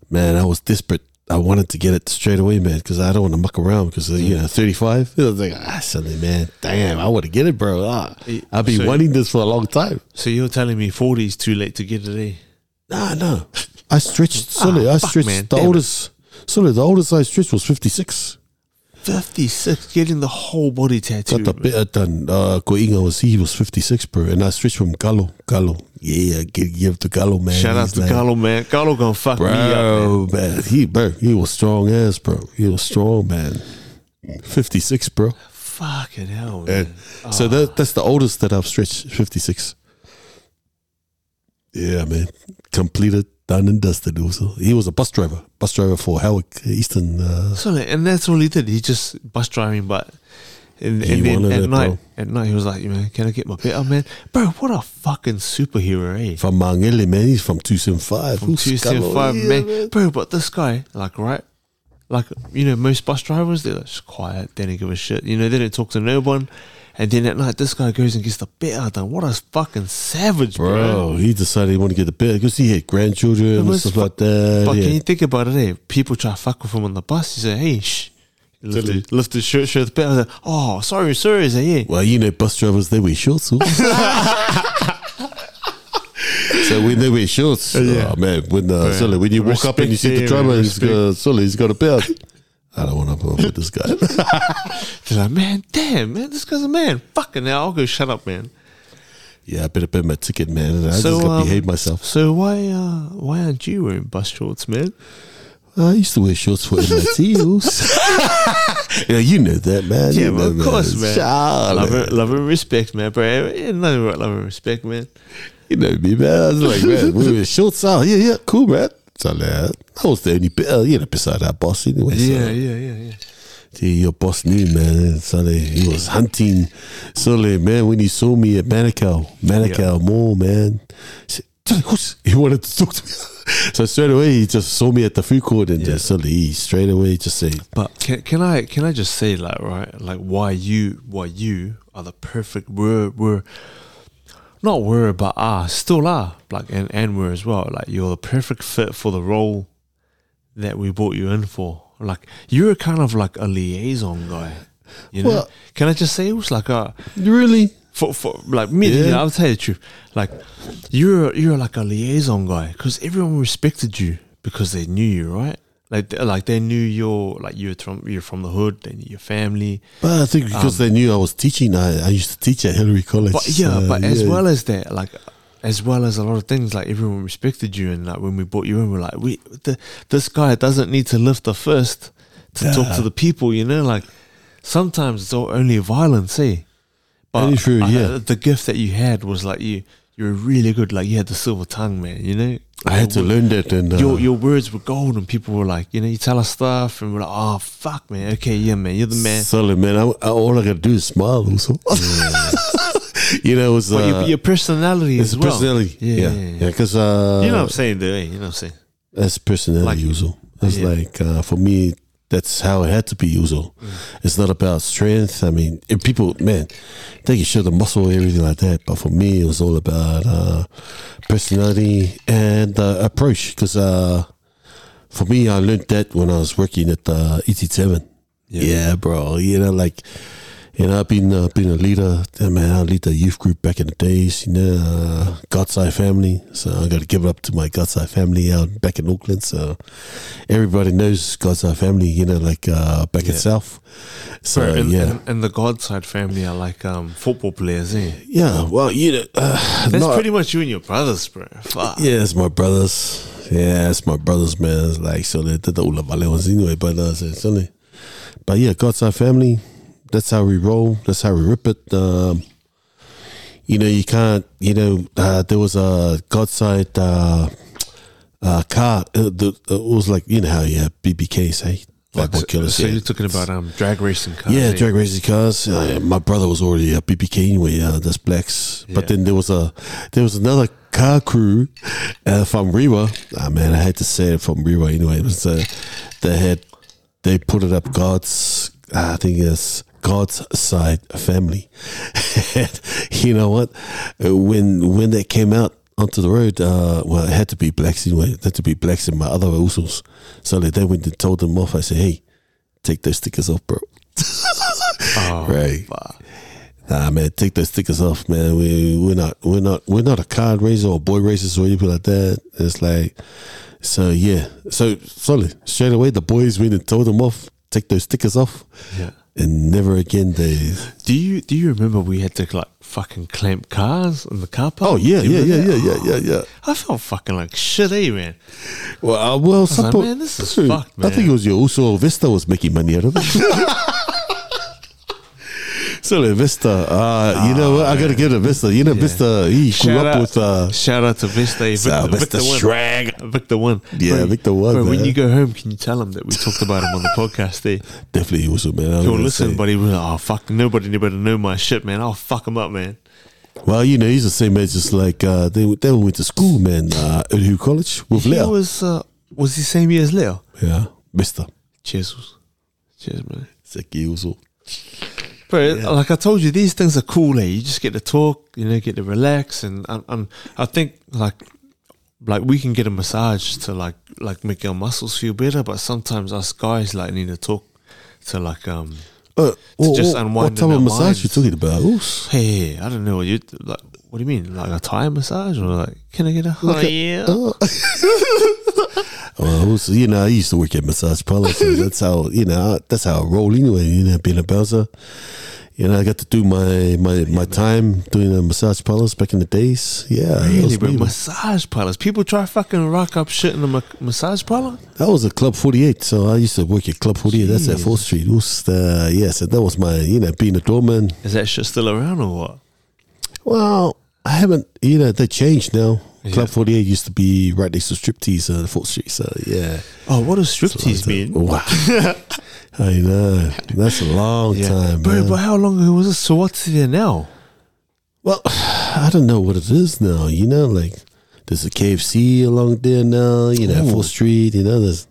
man, I was desperate. I wanted to get it straight away, man, because I don't want to muck around. Because you know, 35. I was like, ah, something, man. Damn, I want to get it, bro. Ah, I've been So- wanting this for a long time. So you're telling me forty is too late to get it, eh? Nah, no. I stretched. Sorry, I fuck, stretched. man. the it. oldest. Sorry, the oldest I stretched was Fifty six, getting the whole body tattoo. Got the bit done. Uh, Ko Inga was he was fifty six, bro, and I switched from Galo. Galo, yeah, give, give to Galo, man. Shout out to like- Carlo, man. Carlo gonna fuck me up, man. bro, man. He, bro, he was strong ass, bro. He was strong, man. Fifty six, bro. Fucking hell, man. so that that's the oldest that I've stretched. Fifty six. Yeah, man. Completed, done and dusted. Also, he was a bus driver, bus driver for Howick Eastern. Uh, So like, and that's all he did. He just bus driving, but and, and then at it, night, bro. at night he was like, "Man, can I get my better man, bro? What a fucking superhero, eh? from Mangele, man. He's from two seven five. From two seven five, man. bro. But this guy, like, right, like you know, most bus drivers they're just quiet. They don't give a shit. You know, they don't talk to no one. And then at night, this guy goes and gets the better done. What a fucking savage, bro. Bro, he decided he wanted to get the bit because he had grandchildren and stuff fu- like that. But yeah. can you think about it, eh? People try to fuck with him on the bus. He say, "Hey, shh." Lift, his, lift his shirt, shirt the bit. I was like, oh, sorry, sorry. Say, yeah. well, you know, bus drivers they wear shorts. So, so when they wear shorts, Yeah. oh man, when uh, Bro, Sully, when you walk up and you see the driver, he's got Sully, he's got a belt. I don't want to put up with this guy. They're like, man, damn, man, this guy's a man. Fucking hell, I'll go shut up, man. yeah, I better pay my ticket, man. And I So, just got to um, behave myself. So why, uh, why aren't you wearing bus shorts, man? I used to wear shorts for MITs. yeah, you know that, man. Yeah, you know, of course, man. Charlie. Love and, love and respect, man, bro. Yeah, nothing about love and respect, man. You know me, man. I was like, man, we were shorts out. Yeah, yeah, cool, man. So, like, I was the only, bit, uh, you know, beside our boss anyway. so- Yeah, yeah, yeah, yeah. Yeah, your boss knew, man. So he was hunting. So man, when he saw me at Manukau, Manukau Mall, man, he, said, "Tell me, who's-" he wanted to talk to me. so straight away, he just saw me at the food court and Yeah. just so he straight away just said, But can can I can I just say like right like why you why you are the perfect word were not were but are ah, still are like and and were as well like you're the perfect fit for the role that we brought you in for like you're kind of like a liaison guy you know Well- can I just say it was like a really? For, for like me, Yeah. you know, I'll tell you the truth. Like you're you're like a liaison guy because everyone respected you because they knew you, right? Like they- like they knew you're like you're from you're from the hood, they knew your family. But I think because they knew I was teaching, I, I used to teach at Hillary College. But yeah, so, but as well as that, like as well as a lot of things, like everyone respected you, and like when we brought you in, we're like, we the, this guy doesn't need to lift the first to talk to the people, you know. Like sometimes it's all only violence, eh? Very true, I- yeah. the gift that you had was like you. You were really good. Like you had the silver tongue, man. You know. I had to learn that, and uh, Your your words were gold, and people were like, you know, you tell us stuff, and we're like, oh fuck, man. Okay, yeah, man, you're the man. solid man. I, I, all I gotta do is smile. Also, you know, it was But uh, your, your personality as well. personality. Yeah, Yeah, yeah, yeah, yeah. because uh, You know what I'm saying, though. Eh? You know what I'm saying. That's personality Like- usual. It's Yeah. like uh, for me, that's how it had to be usual. Mm. It's not about strength. I mean, people, man, they can show the muscle, everything like that. But for me, it was all about uh, personality and uh, approach. Because uh, for me, I learned that when I was working at uh, ET7. Yeah. Yeah. bro. You know, like, you know, I've been uh, been a leader. Man, I lead the youth group back in the days. You know, uh, God's Eye family. So I got to give it up to my God's Eye family out back in Auckland. So everybody knows God's Eye family. You know, like uh, back in Yeah. South. So Bro, and, yeah, and, and the God side family are like um, football players, eh? yeah. Well, you know, uh, That's not- pretty much you and your brothers, bro. Fuck. Yeah, it's my brothers. Yeah, it's my brothers, man. It's like so they did the Ula Vale ones anyway, but uh, so only. But yeah, God's our family. That's how we roll. That's how we rip it. Um, you know, you can't. You know, uh, there was a God side uh, uh, car. Uh, the, uh, it was like you know how you have BBKs, hey, boy so, killers. so yeah. you're talking about um, drag racing cars. Yeah, eh? drag racing cars. Uh, my brother was already a BBK anyway. Uh, that's blacks. Yeah. But then there was a there was another car crew uh, from Rewa. Ah man, I had to say it from Rewa anyway. It was uh, they had they put it up God's. uh, I think it's God's side family. and you know what? Uh, When when they came out onto the road, uh, well, it had to be blacks anyway. It had to be blacks and my other usos. So they then went and told them off. I said, hey, take those stickers off, bro. Oh, Right. fuck. Nah, man, take those stickers off, man. We we're not we're not we're not a card racer or boy racers or anything like that. It's like so yeah. So solid. Straight away the boys went and told them off, take those stickers off. Yeah. And never again they Do you do you remember we had to like fucking clamp cars in the car park? Oh yeah, yeah, yeah, yeah, yeah, yeah, yeah. I felt fucking like shit, eh, man. Well, uh, well, like, po- man, this is Dude, fucked, I think it was your Uso Vista was making money out of it. so the Vista, uh, you know what? I gotta give it a Vista. You know, Vista, he grew Shout up out, with uh, shout out to Vista, Victor, uh, Vista Victor one. Shrag. Victor one. Yeah, Bro, Victor one, Bro, when you go home, can you tell him that we talked about him on the podcast? There, Definitely Uso, man. I'm he'll listen, say. but he was like, "Oh fuck, nobody better know my shit, man. I'll fuck him up, man." Well, you know, he's the same age as like uh, they they went to school, man. Uh, at Hugh College with He Leo. was uh, was he same year as Leo? yeah, Vista. Cheers, cheers, man. Seki Uso. Bro, like I told you, these things are cool. Eh? You just get to talk, you know, get to relax, and and, and I think like like we can get a massage to like like make our muscles feel better, but sometimes us guys like need to talk to like um Uh, what, just what, unwind what type of massage you talking about? Oos. hey, I don't know what you like. What do you mean, like a Thai massage or like can I get a oh, yeah? Oh. well, Oos, you know, I used to work at massage parlors, so that's how you know that's how I roll anyway. You know, being a bouncer. You know, I got to do my my, my time doing the massage parlors back in the days. Yeah, Really, was bro, massage parlors. People try fucking rock up shit in a ma- massage parlor. That was a Club 48. So I used to work at Club 48. That's at Fort Street. Oos, uh, yes, and that was my, you know, being a doorman. Is that shit still around or what? Well, I haven't, you know, they changed now. Yeah. Club 48 used to be right next to Striptease on Fort Street. So, yeah. Oh, what does striptease mean? Wow. I know. That's a long time, bro. man. But how long ago was this? So what's there now? Well, I don't know what it is now. You know, like there's a KFC along there now. You know, Ooh. Fort Street. You know, there's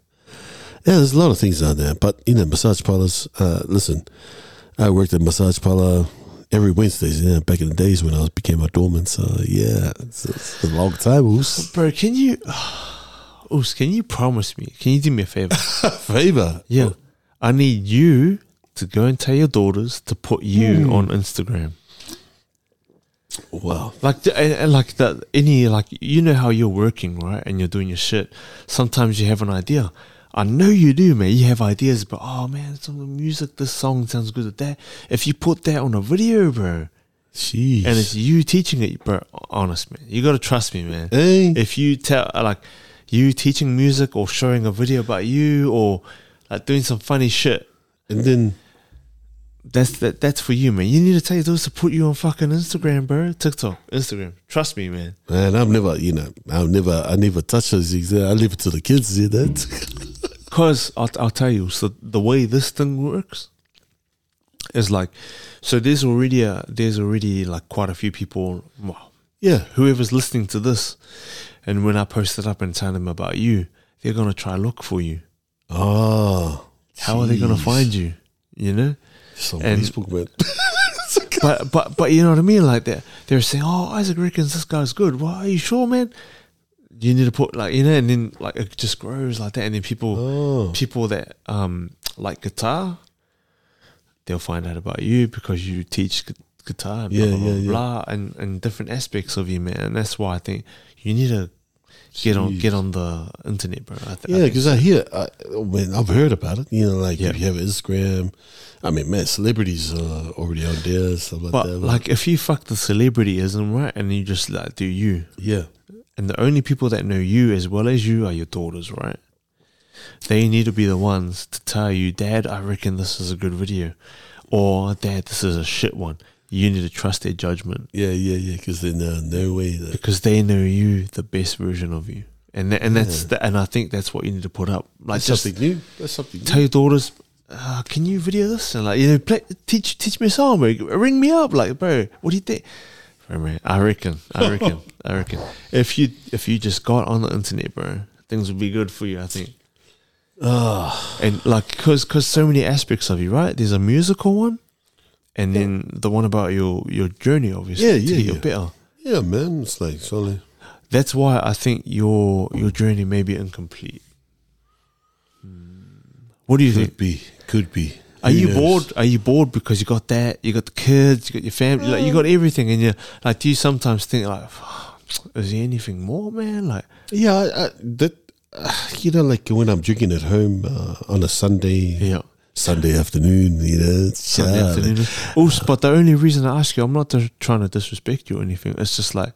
yeah, there's a lot of things out there. But you know, massage parlors. Uh, listen, I worked at massage parlor every Wednesdays. Know, back in the days when I was became a doorman. So yeah, it's, it's a long time. Oos. Bro, can you, Oos, can you promise me? Can you do me a favor? Favor. yeah, I need you to go and tell your daughters to put you Hmm. on Instagram. Wow. Like, and, and like that. any like you know how you're working right, and you're doing your shit. Sometimes you have an idea. I know you do, man. You have ideas, but oh man, some of the music, this song sounds good at that. If you put that on a video, bro, Jeez. and it's you teaching it, bro, honest man, you gotta trust me, man. hey. If you tell uh, like you teaching music or showing a video about you or like doing some funny shit, and then that's that that's for you, man. You need to tell those to put you on fucking Instagram, bro. TikTok, Instagram. Trust me, man. man, I've never, you know, I've never, I never touch those things. I leave it to the kids. You know? Cause I'll, I'll tell you, so the way this thing works is like, so there's already a, there's already like quite a few people. Well, yeah. whoever's listening to this, and when I post it up and tell them about you, they're gonna try look for you. Oh. How are they gonna find you? You know. On and- Facebook, man. but but but you know what I mean? Like that they're saying, "Oh, Isaac reckons this guy's good." Well, are you sure, man? You need to put like you know, and then like it just grows like that, and then people Oh. people that um like guitar, they'll find out about you because you teach gu- guitar, blah Yeah, blah blah, yeah, yeah. and and different aspects of you, man. And that's why I think you need to get on get on the internet, bro. I th- Yeah, because I hear, I, when I've heard about it, you know, like Yeah. if you have Instagram, I mean, man, celebrities are already on there, stuff like But that. like, if you fuck the celebrityism, right, and you just like do you, yeah, and the only people that know you as well as you are your daughters, right? They need to be the ones to tell you, Dad, I reckon this is a good video, or Dad, this is a shit one. You need to trust their judgment yeah, yeah, yeah, because they know no way that, because they know you the best version of you, and tha- and that's Yeah. the, and I think that's what you need to put up. Like that's just something new. That's something tell new. your daughters, uh, can you video this? And like, you know, play, teach teach me a song, bro. Ring me up, like, bro. What do you think? I reckon, I reckon, I reckon. If you if you just got on the internet, bro, things would be good for you. I think. And like, cause cause so many aspects of you, right? There's a musical one, and then the one about your your journey, obviously, Yeah, yeah, yeah. better. yeah, man, it's like solid. That's why I think your your journey may be incomplete. Hmm. What do you think? Could be, could be. Are Who you knows? bored? Are you bored because you got that? You got the kids, you got your family, like you got everything, and you like. Do you sometimes think like, is there anything more, man? Like, Yeah, I, I, that uh, you know, like when I'm drinking at home uh, on a Sunday, yeah, Sunday afternoon, you know, it's, Sunday uh, afternoon. Also, but the only reason I ask you, I'm not trying to disrespect you or anything. It's just like,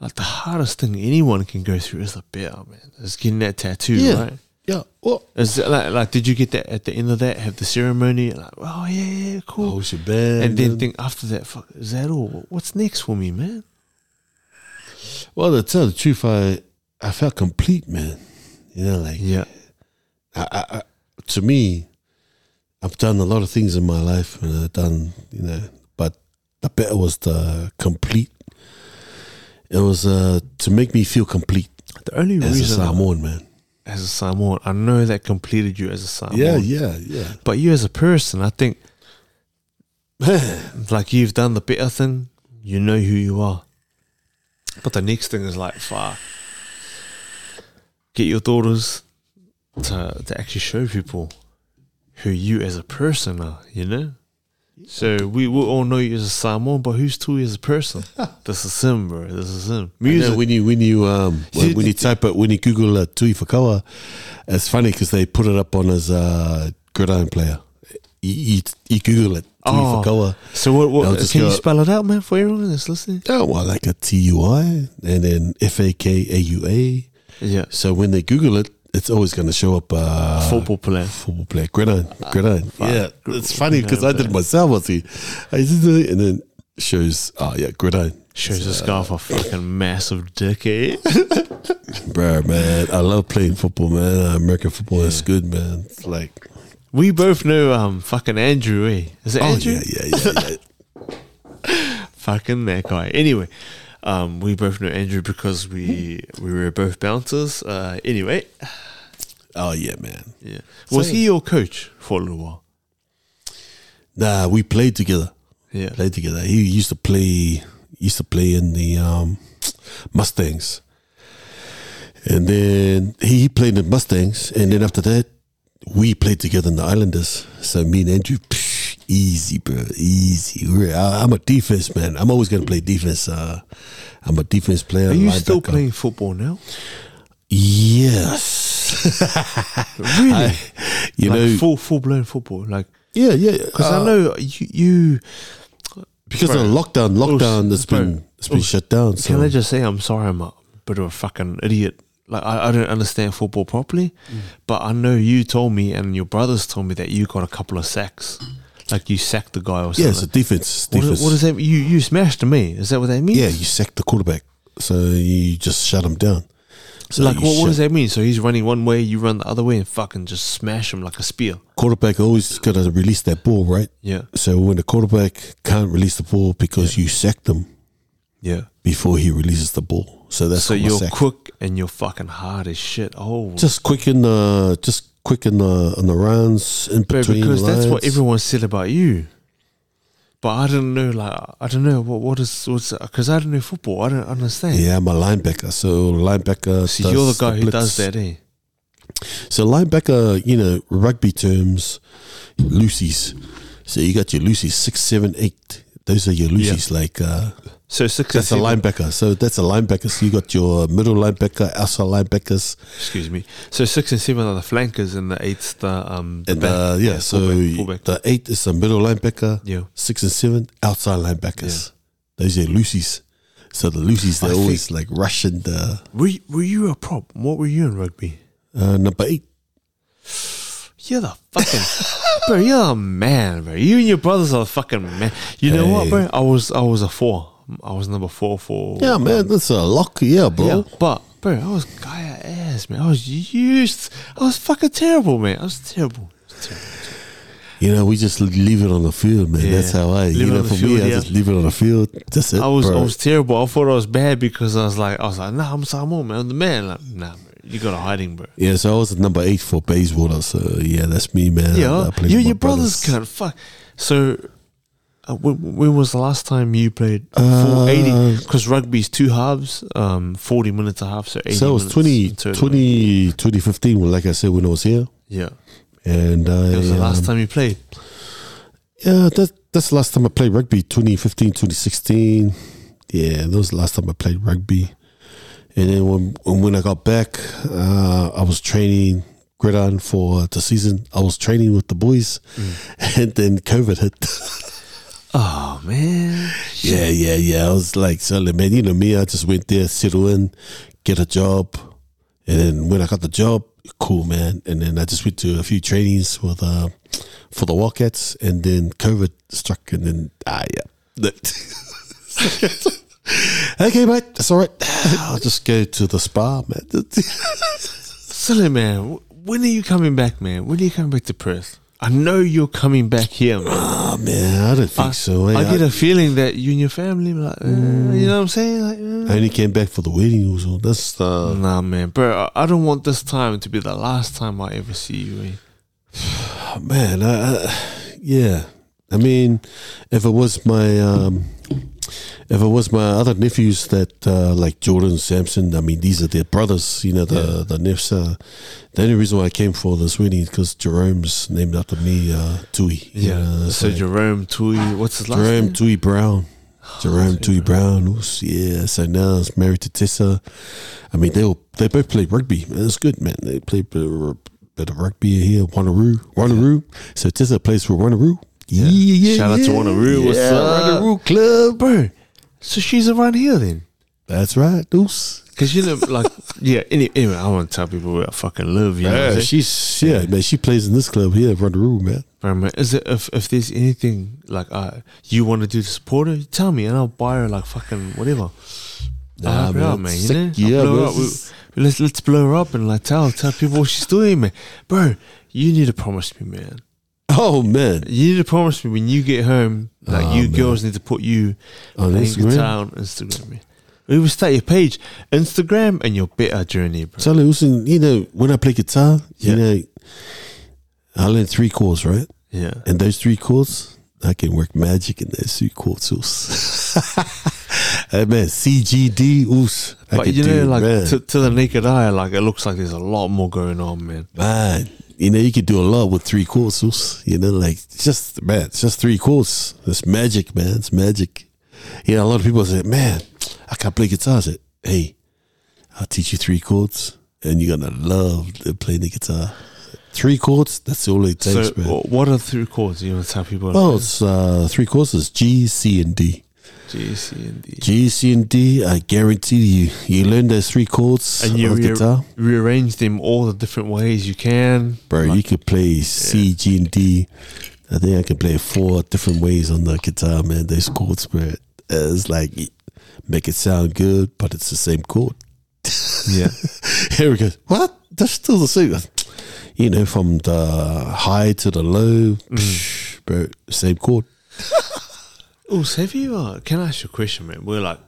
like the hardest thing anyone can go through is the beer, man. Is getting that tattoo, Yeah. right? Yeah, well, Is it like, like, did you get that at the end of that? Have the ceremony? Like, oh yeah, yeah, cool. oh, and then think after that, fuck, is that all? What's next for me, man? well, to tell the truth, I I felt complete, man. You know, like Yeah, I, I, I, to me, I've done a lot of things in my life, and I've done, you know, but the better was the complete. It was uh, to make me feel complete the only as a reason Samoan man. As a Samoan, I know that completed you as a Samoan. Yeah, yeah, yeah. But you as a person, I think, like you've done the better thing. You know who you are. But the next thing is like, far. Get your daughters to to actually show people who you as a person are. You know. So we will all know you as a Samoan, but who's Tui as a person? this is him, bro. This is him. You know, Music. when you when you um when, when you type it when you Google uh, Tui Fakaua, it's funny because they put it up on his uh, gridiron player. You, you, you Google it Tui Oh. Fakaua. So what? what I'll can you spell it out, man, for everyone that's listening? Oh, well, like a T U I and then F A K A U A. Yeah, So when they Google it, it's always going to show up uh, football player. football player, gridiron, gridiron. fuck. Yeah, it's funny because I did it myself. I see, I did it, and then shows. Oh yeah, gridiron. Shows this guy off a fucking massive dick, eh? Bro, man, I love playing football, man. Uh, American football is good, man. It's like, We both know um fucking Andrew, eh? Is it oh Andrew? yeah, yeah, yeah, yeah. Fucking that guy. Anyway, um, we both know Andrew because we we were both bouncers. Uh, anyway, oh yeah, man. yeah. Was he your coach for a little while? Nah, we played together. Yeah. Played together. He used to play. Used to play in the um, Mustangs, and then he played in Mustangs, and then after that, we played together in the Islanders. So me and Andrew, psh, easy, bro, easy. I, I'm a defense man. I'm always gonna play defense. Uh, I'm a defense player. Are you still linebacker. playing football now? Yes. Really? I- you like know, full full blown football. Like yeah, yeah. because uh, I know you. you because Bro. of lockdown. Lockdown has been it's been shut down. So Can I just say I'm sorry? I'm a bit of a fucking idiot. Like I, I don't understand football properly, Mm. but I know you told me and your brothers told me that you got a couple of sacks. Like you sacked the guy or something. yeah, it's a defense. what, defense. what does that? You you smashed me. Eh? Is that what that means? Yeah, you sack the quarterback, so you just shut him down. So like what, what does that mean? So he's running one way, you run the other way, and fucking just smash him like a spear. quarterback always got to release that ball, right? Yeah, So when the quarterback can't release the ball because you sacked him yeah. before he releases the ball, so that's so you're quick and you're fucking hard as shit. Oh, Just quick in the just quick in the on the runs in between because that's what everyone said about you. But I don't know, like I don't know what what is what's because I don't know football. I don't understand. Yeah, I'm a linebacker. So linebacker. See, does you're the guy who blitz. does that, eh? So linebacker, you know, rugby terms, loosies. So you got your loosies six, seven, eight. Those are your loosies. Like uh, So six. that's a linebacker. So that's a linebacker. So you got your middle linebacker, outside linebackers, Excuse me. So six and seven are the flankers, and the eight's the um. The and back. uh, yeah. so fullback, fullback. the eight is the middle linebacker. yeah. Six and seven outside linebackers. Those are loosies. So the loosies they're think- always like rushing the Were you, were you a prop? What were you in rugby? uh, number eight. You're the fucking bro. You're a man, bro. You and your brothers are fucking man. You know what, bro? I was I was a four. I was number four for Yeah, man, that's a lock. Yeah, bro. Yeah, but bro, I was guy ass, man. I was used. I was fucking terrible, man. I was terrible. I was terrible. You know, we just leave it on the field, man. Yeah. That's how I. Leave you know, for field, me, I just leave it on the field. That's it. I was bro. I was terrible. I thought I was bad because I was like I was like, nah, I'm Samoan, man. I'm the man. Like, nah, bro, you got a hiding, bro. yeah, so I was at number eight for Bayswater. So yeah, that's me, man. Yeah, you your brothers can't fuck. So, uh, when, when was the last time you played Uh, for eighty? Because rugby's two halves, um, forty minutes a half, so eighty. So it was minutes 20, 20, 2015, well, like I said, when I was here. Yeah, And I, it was the last um, time you played. Yeah, that, that's the last time I played rugby, 2015, 2016. Yeah, that was the last time I played rugby. And then when when I got back, uh, I was training gridiron for the season. I was training with the boys, and then COVID hit. Oh man, yeah, yeah, yeah. I was like, so man, you know me. I just went there, settle in, get a job, and then when I got the job, cool, man. And then I just went to a few trainings with uh, for the Wildcats, and then COVID struck, and then ah, yeah. okay, mate, that's all right. I'll just go to the spa, man. Silly man, when are you coming back, man? When are you coming back to Perth? I know you're coming back here, man. oh man, I don't think I, so. eh? I get a feeling that you and your family, like, uh, you know what I'm saying? Like, uh, I only came back for the wedding, also. That's uh, nah, man, bro. I, I don't want this time to be the last time I ever see you. Eh? Man, I, I, yeah. I mean, if it was my, um, if it was my other nephews that uh, like Jordan Sampson, I mean, these are their brothers. You know, the the nephews. Uh, the only reason why I came for this wedding is because Jerome's named after me, uh, Tui. you know, so Jerome Tui, what's his last Jerome name? Tui Brown. Jerome Tui Tui Brown. Oops, yeah. So now he's married to Tessa. I mean, they all, they both play rugby. It's good, man. They play a bit of, rugby here. Wanneroo, Wanneroo. So Tessa plays for Wanneroo. Yeah, yeah, Shout out to Wanneroo. What's yeah, up? Wanneroo Club. bro. So she's around here then. That's right, Deuce. Cause you know, like, yeah. Any, anyway, I want to tell people where I fucking live. You know, Yeah, she's yeah, man. She plays in this club here, Wanneroo, man. Bro, man, is it if if there's anything like uh, you want to do to support her, tell me and I'll buy her like fucking whatever. Nah, man, out, man. You know, Yeah, blow her man, up. We- let's let's blow her up and like tell tell people what she's doing, man. Bro, you need to promise me, man. Oh man, You need to promise me when you get home, that Oh, you man. girls need to put you oh, on Instagram. on Instagram. We will start your page, Instagram, and your better journey, bro. Charlie, listen, you know, when I play guitar, Yeah. you know, I learn three chords, right? Yeah. And those three chords, I can work magic in those three chords. Hey, man, C, G, D, oos. But you know, like to, to the naked eye, like it looks like there's a lot more going on, man. man, you know, you could do a lot with three chords. You know, like it's just man, it's just three chords. It's magic, man. It's magic. You know, a lot of people say, "Man, I can't play guitar." I said, "Hey, I'll teach you three chords, and you're gonna love to play the guitar." Three chords. That's all it takes, So, man. what are three chords? You want to tell people? Oh, it's uh, three chords. G, C, and D. G, C, and D. G, C, and D. I guarantee you, you learn those three chords And you on re- guitar, rearrange them all the different ways you can. bro. Like- you could play C, G, and D. I think I can play four different ways on the guitar, man. Those chords, bro. It's like make it sound good, but it's the same chord. yeah. Here we go. What? That's still the same. You know, from the high to the low, psh, bro. Same chord. Oh, so have you? Uh, can I ask you a question, man? We're like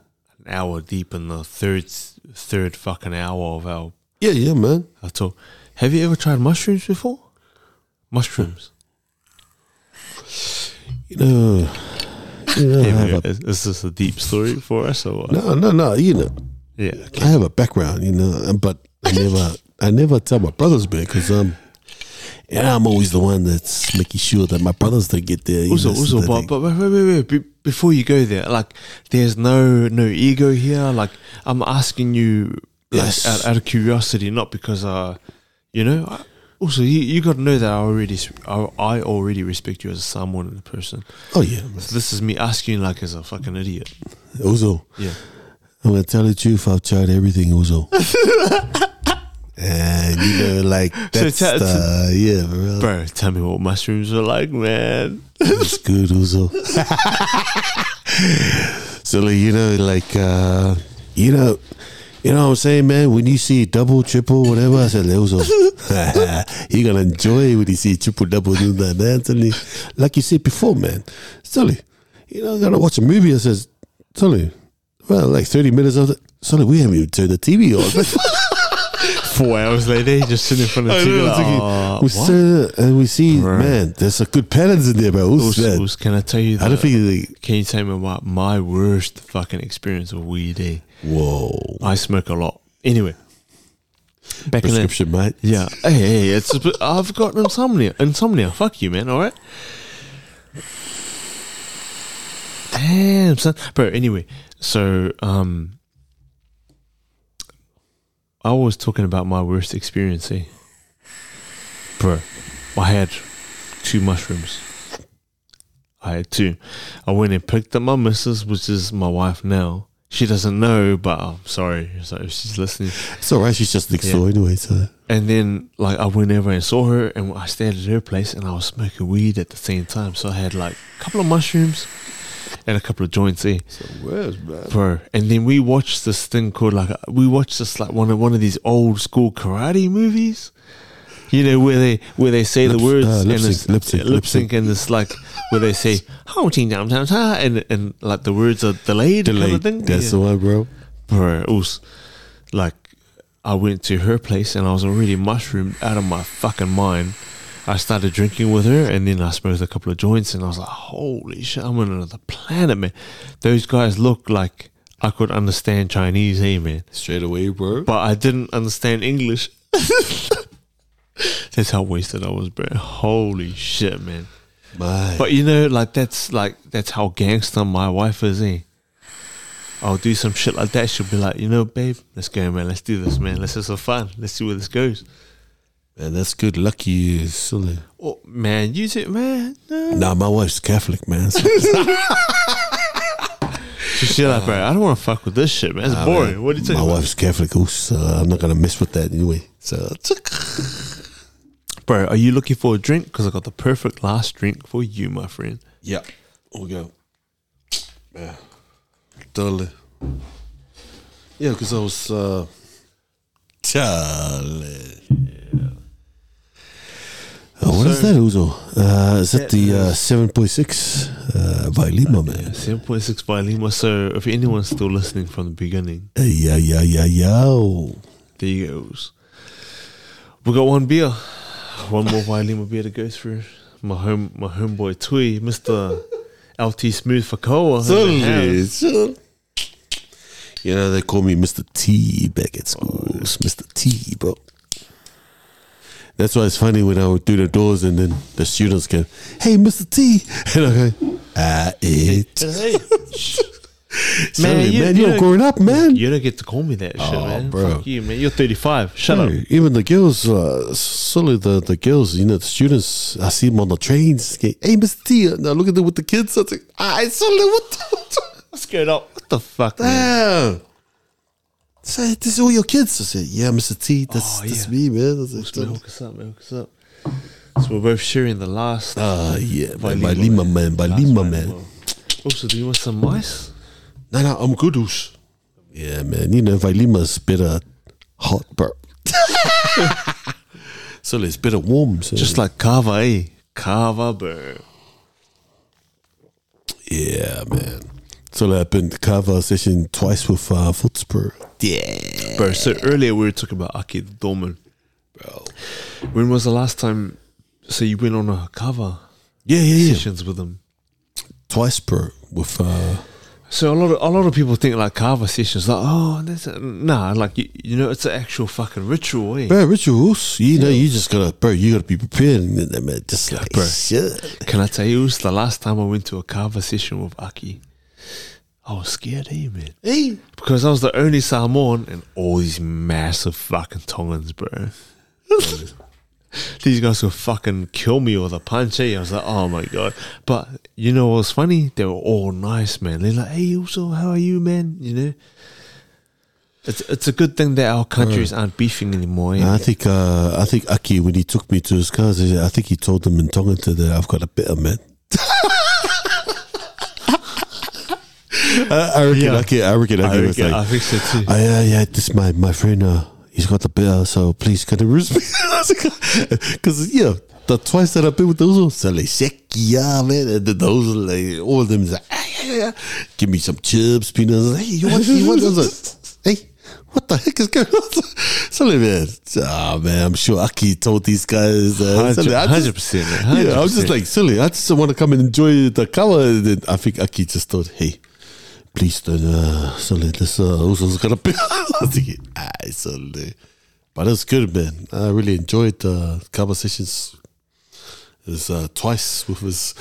an hour deep in the third, third fucking hour of our, Yeah, yeah, man. our talk. Have you ever tried mushrooms before? Mushrooms. You know, you know, I Here we have go. Is, is this a deep story for us or what? no, no, no. You know, Yeah. I have a background, you know, but I never, I never tell my brothers, man, because um, yeah, I'm always the one that's making sure that my brothers don't get there. Also, know, also, but, but wait, wait, wait, wait. Be- before you go there, like, there's no no ego here. Like, I'm asking you, like, Yes. out, out of curiosity, not because, uh, you know. I, also, you you got to know that I already I, I already respect you as someone and a person. oh yeah. So this is me asking like as a fucking idiot. also, Yeah. I'm gonna tell the truth. I've tried everything, also. and you know, like So that's tell- the, yeah, bro. Bro, tell me what mushrooms are like, man. It's good, also. so, like, you know, like, uh, you know, you know what I'm saying, man? When you see double, triple, whatever, I said, you're going to enjoy when you see triple, double, do that, man. Like you said before, man. Totally. You know, to watch a movie. I says, totally. Well, like 30 minutes of it. Sorry, we haven't even turned the TV on. Four hours later, you just sitting in front of the TV. Like, "Oh, we what?" sit and we see, Right. man, there's a good patterns in there, bro. Who's that? Can I tell you I don't think, Can you tell me about my worst fucking experience of weed? Eh? whoa. I smoke a lot. Anyway, back in the Prescription, mate. yeah, hey, hey, it's I've got insomnia. Insomnia. Fuck you, man. All right. Damn, son, bro. Anyway, so um, I was talking about my worst experience. Eh? Bro, I had two mushrooms. I had two. I went and picked up my missus, which is my wife now. She doesn't know, but I'm sorry. So if she's listening. It's all right. She's just next Yeah. door anyway. So And then, like, I went over and saw her, and I stayed at her place, and I was smoking weed at the same time. So I had like a couple of mushrooms and a couple of joints, eh, so where's man? bro. And then we watched this thing called like we watched this like one of one of these old school karate movies. You know where they where they say Lip- the words uh, lip and sync, lip sync, lip sync, and it's like where they say "How ching dam dam and and like the words are delayed, kind Delayed. of thing. That's Yeah the one, bro. bro, it was like I went to her place and I was already mushroomed out of my fucking mind. I started drinking with her and then I smoked a couple of joints and I was like, holy shit, I'm on another planet, man. Those guys look like I could understand Chinese, hey, man. Straight away, bro. But I didn't understand English. That's how wasted I was, bro. Holy shit, man. But you know, like that's like that's how gangster my wife is, eh? I'll do some shit like that. She'll be like, you know, babe, let's go, man. Let's do this, man. Let's have some fun. Let's see where this goes. Man, that's good. Lucky you, silly. Oh man, use it, man. No. Nah, my wife's Catholic, man. So, She's like, bro, I don't want to fuck with this shit, man. It's Nah, boring. man, What are you talking My about? wife's Catholic, oh, so I'm not gonna mess with that anyway. So, Bro, are you looking for a drink? Because I got the perfect last drink for you, my friend. yeah, here we go. Yeah, totally. Yeah, because I was. uh Charlie. Oh, what is So- that, Uso? Uh, is that That the uh, 7.6 uh, Vailima, man? 7.6 Vailima. So if anyone's still listening from the beginning, yeah, yeah, yeah, yeah. there you goes. We got one beer. One more Vailima beer to go through. My home my homeboy Tui, Mr. LT Smooth for Koa. in the Totally. house. So, you know, they call me Mr. T back at school. It's Mr. T, bro. That's why it's funny when I would do the doors and then the students go, "Hey, Mr. T," and I go, "Ah, it." Man, you- man, you you're don't- growing up, man. you don't get to call me that shit, Oh, man. bro. Fuck you, man. You're 35. Shut up. Even the girls, uh, solely the, the girls, you know, the students, I see them on the trains. Hey, Mr. T, now look at them with the kids. I was like, it's solely what the, Scared up. What the fuck, man? Say, this is all your kids. I said, yeah, Mr. T, that's, Oh, that's yeah. me, man. I like, Host, hook us up, man. Hook us up. So we're both sharing the last. Ah, yeah, By man, Vailima, man, Vailima, one, man. Also, do you want some ice? No, no, I'm good, Oos. Yeah, man, you know, Vailima's better hot, bro. so it's better warm. So. Just like kava, eh? Kava, bro. yeah, man. So I've been to kava session twice with uh, Footspur. Yeah, Bro, so earlier we were talking about Aki the Dorman. bro. When was the last time? So you went on a kava Yeah, yeah, yeah. sessions with them. Twice per with uh, So a lot of a lot of people think like kava sessions like oh that's a, nah like you, you know it's an actual fucking ritual eh? bro rituals. You know, you just gotta, bro. You gotta be prepared, and man, just like bro. shit. Can I tell you it was the last time I went to a kava session with Aki? I was scared, eh, man. Hey, Because I was the only Samoan and all these massive fucking Tongans, bro. these guys would fucking kill me with a punch, eh? I was like, oh my god. But you know what was funny? They were all nice, man. They're like, hey, uso, how are you, man? You know? It's it's a good thing that our countries aren't beefing anymore. eh? I think uh, I think Aki when he took me to his cars, I think he told them in Tonga that I've got a better man. I, I reckon Yeah. Aki, I reckon Aki I, was reckon- like, I think so too. Oh, yeah, yeah, this my, my friend, uh, he's got the better, so please can you respect Because, yeah, the twice that I've been with those, so like, sick, yeah, man, and then those, are like, all of them is like, ah, yeah, yeah, give me some chips, peanuts, hey, you want, you want, I was like, hey, what the heck is going on? So, man, ah, man, I'm sure Aki told these guys, uh, so, like, I just- 100%, man. yeah, I was just like, silly. I just want to come and enjoy the kava. And then I think Aki just thought, hey, please uh, this uh, also gonna be. Was ah. But it's good, man. I really enjoyed the conversations. sessions. It was uh, twice with his,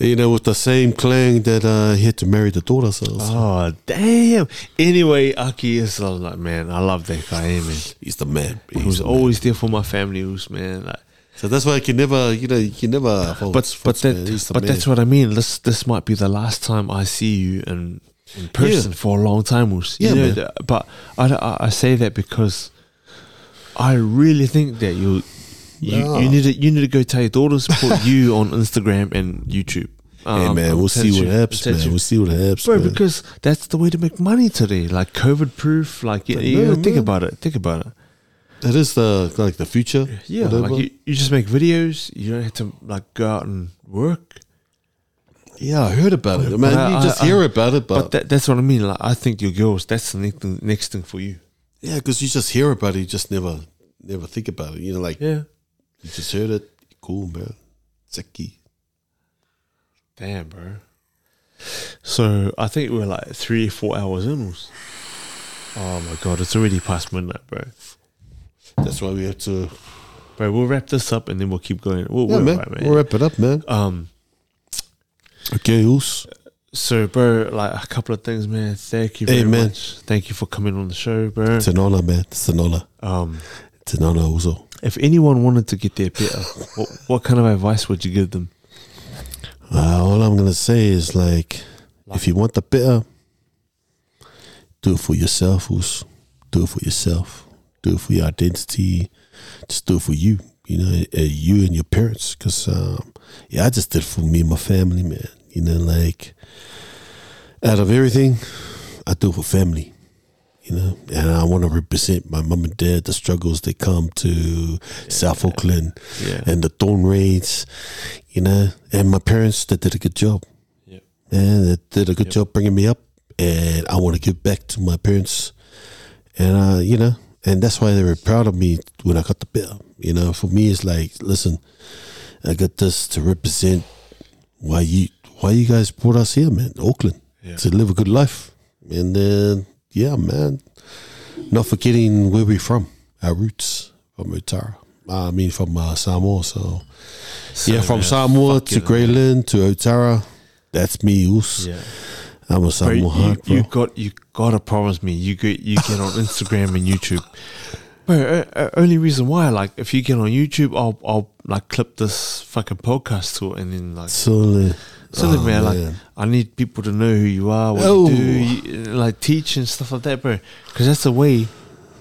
you know, with the same clan that uh, he had to marry the daughter. So was- Oh damn! Anyway, Aki is uh, like man, I love that guy, eh, man. he's the man. He was the man. always there for my family, who's man. Like, So that's why I can never, you know, you can never. but but that but man. that's what I mean. This this might be the last time I see you in in person for a long time. You Yeah, know, But I, I I say that because I really think that you. You, Yeah. you need to you need to go tell your daughters put you on Instagram and YouTube. Hey Um, man, we'll see what happens, man. We'll see what happens, Bro, man. because that's the way to make money today. Like COVID proof. Like you, you know, think about it. Think about it. That is the like the future. Yeah, whatever. like you, you just make videos. You don't have to like go out and work. Yeah, I heard about it. I- you just I- hear about it, but, But that, that's what I mean. Like I think your girls. That's the next thing, next thing for you. yeah, because you just hear about it, you just never, never think about it. You know, like Yeah. you just heard it. Cool, man. Zeki. Damn, bro. So I think we're like three, four hours in. Oh my god, it's already past midnight, bro. That's why we have to. Bro, we'll wrap this up and then we'll keep going. We'll, Yeah, we're man. right, man. We'll wrap it up, man. um. Okay, who's? So, bro, like a couple of things, man. Thank you Hey, very man. much. Thank you for coming on the show, bro. It's an honor, man. It's an honor. Um, It's an honor, also. if anyone wanted to get their better, what, what kind of advice would you give them? Uh, all I'm gonna say is like, if you want the better, do it for yourself. Who's? Do it for yourself. Do it for your identity. Just do it for you. You know, uh, you and your parents. Cause um, yeah, I just did it for me and my family, man. You know, like out of everything, I do it for family. You know, and I want to represent my mom and dad, the struggles they come to South Auckland Yeah. and the dawn raids, you know, and my parents that did a good job. Yeah. And they did a good Yep. job bringing me up, and I want to give back to my parents, and uh, you know, and that's why they were proud of me when I got the bill. You know, for me, it's like, listen, I got this to represent why you why you guys brought us here, man, Auckland, Yeah. to live a good life, and then yeah, man, not forgetting where we're from, our roots from Otara. I mean, from uh, Samoa. So, yeah, from man, Samoa to Grey Lynn to Otara, that's me. Us. Yeah. I'm a Bro, you, bro. you got you gotta promise me you get you get on Instagram and YouTube. Bro, uh, uh, only reason why, like, if you get on YouTube, I'll I'll like clip this fucking podcast to it, and then like, so then, Oh, man, like. I need people to know who you are, what Oh. you do, you, like teach and stuff like that, bro. Because that's the way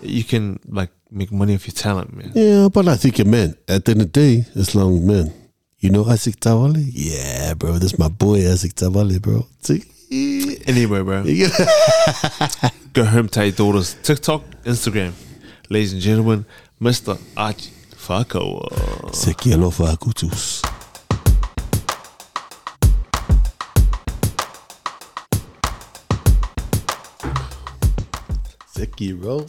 you can like make money off your talent, man. Yeah, but I think it meant at the end of the day, as long man, you know Isaac Tavali? Yeah, bro, that's my boy Isaac Tavali, bro. See? Anyway, bro, go home to your daughters. TikTok, Instagram, ladies and gentlemen, Mister Archie Fakaua. Seki alofa akutus. Seki, bro.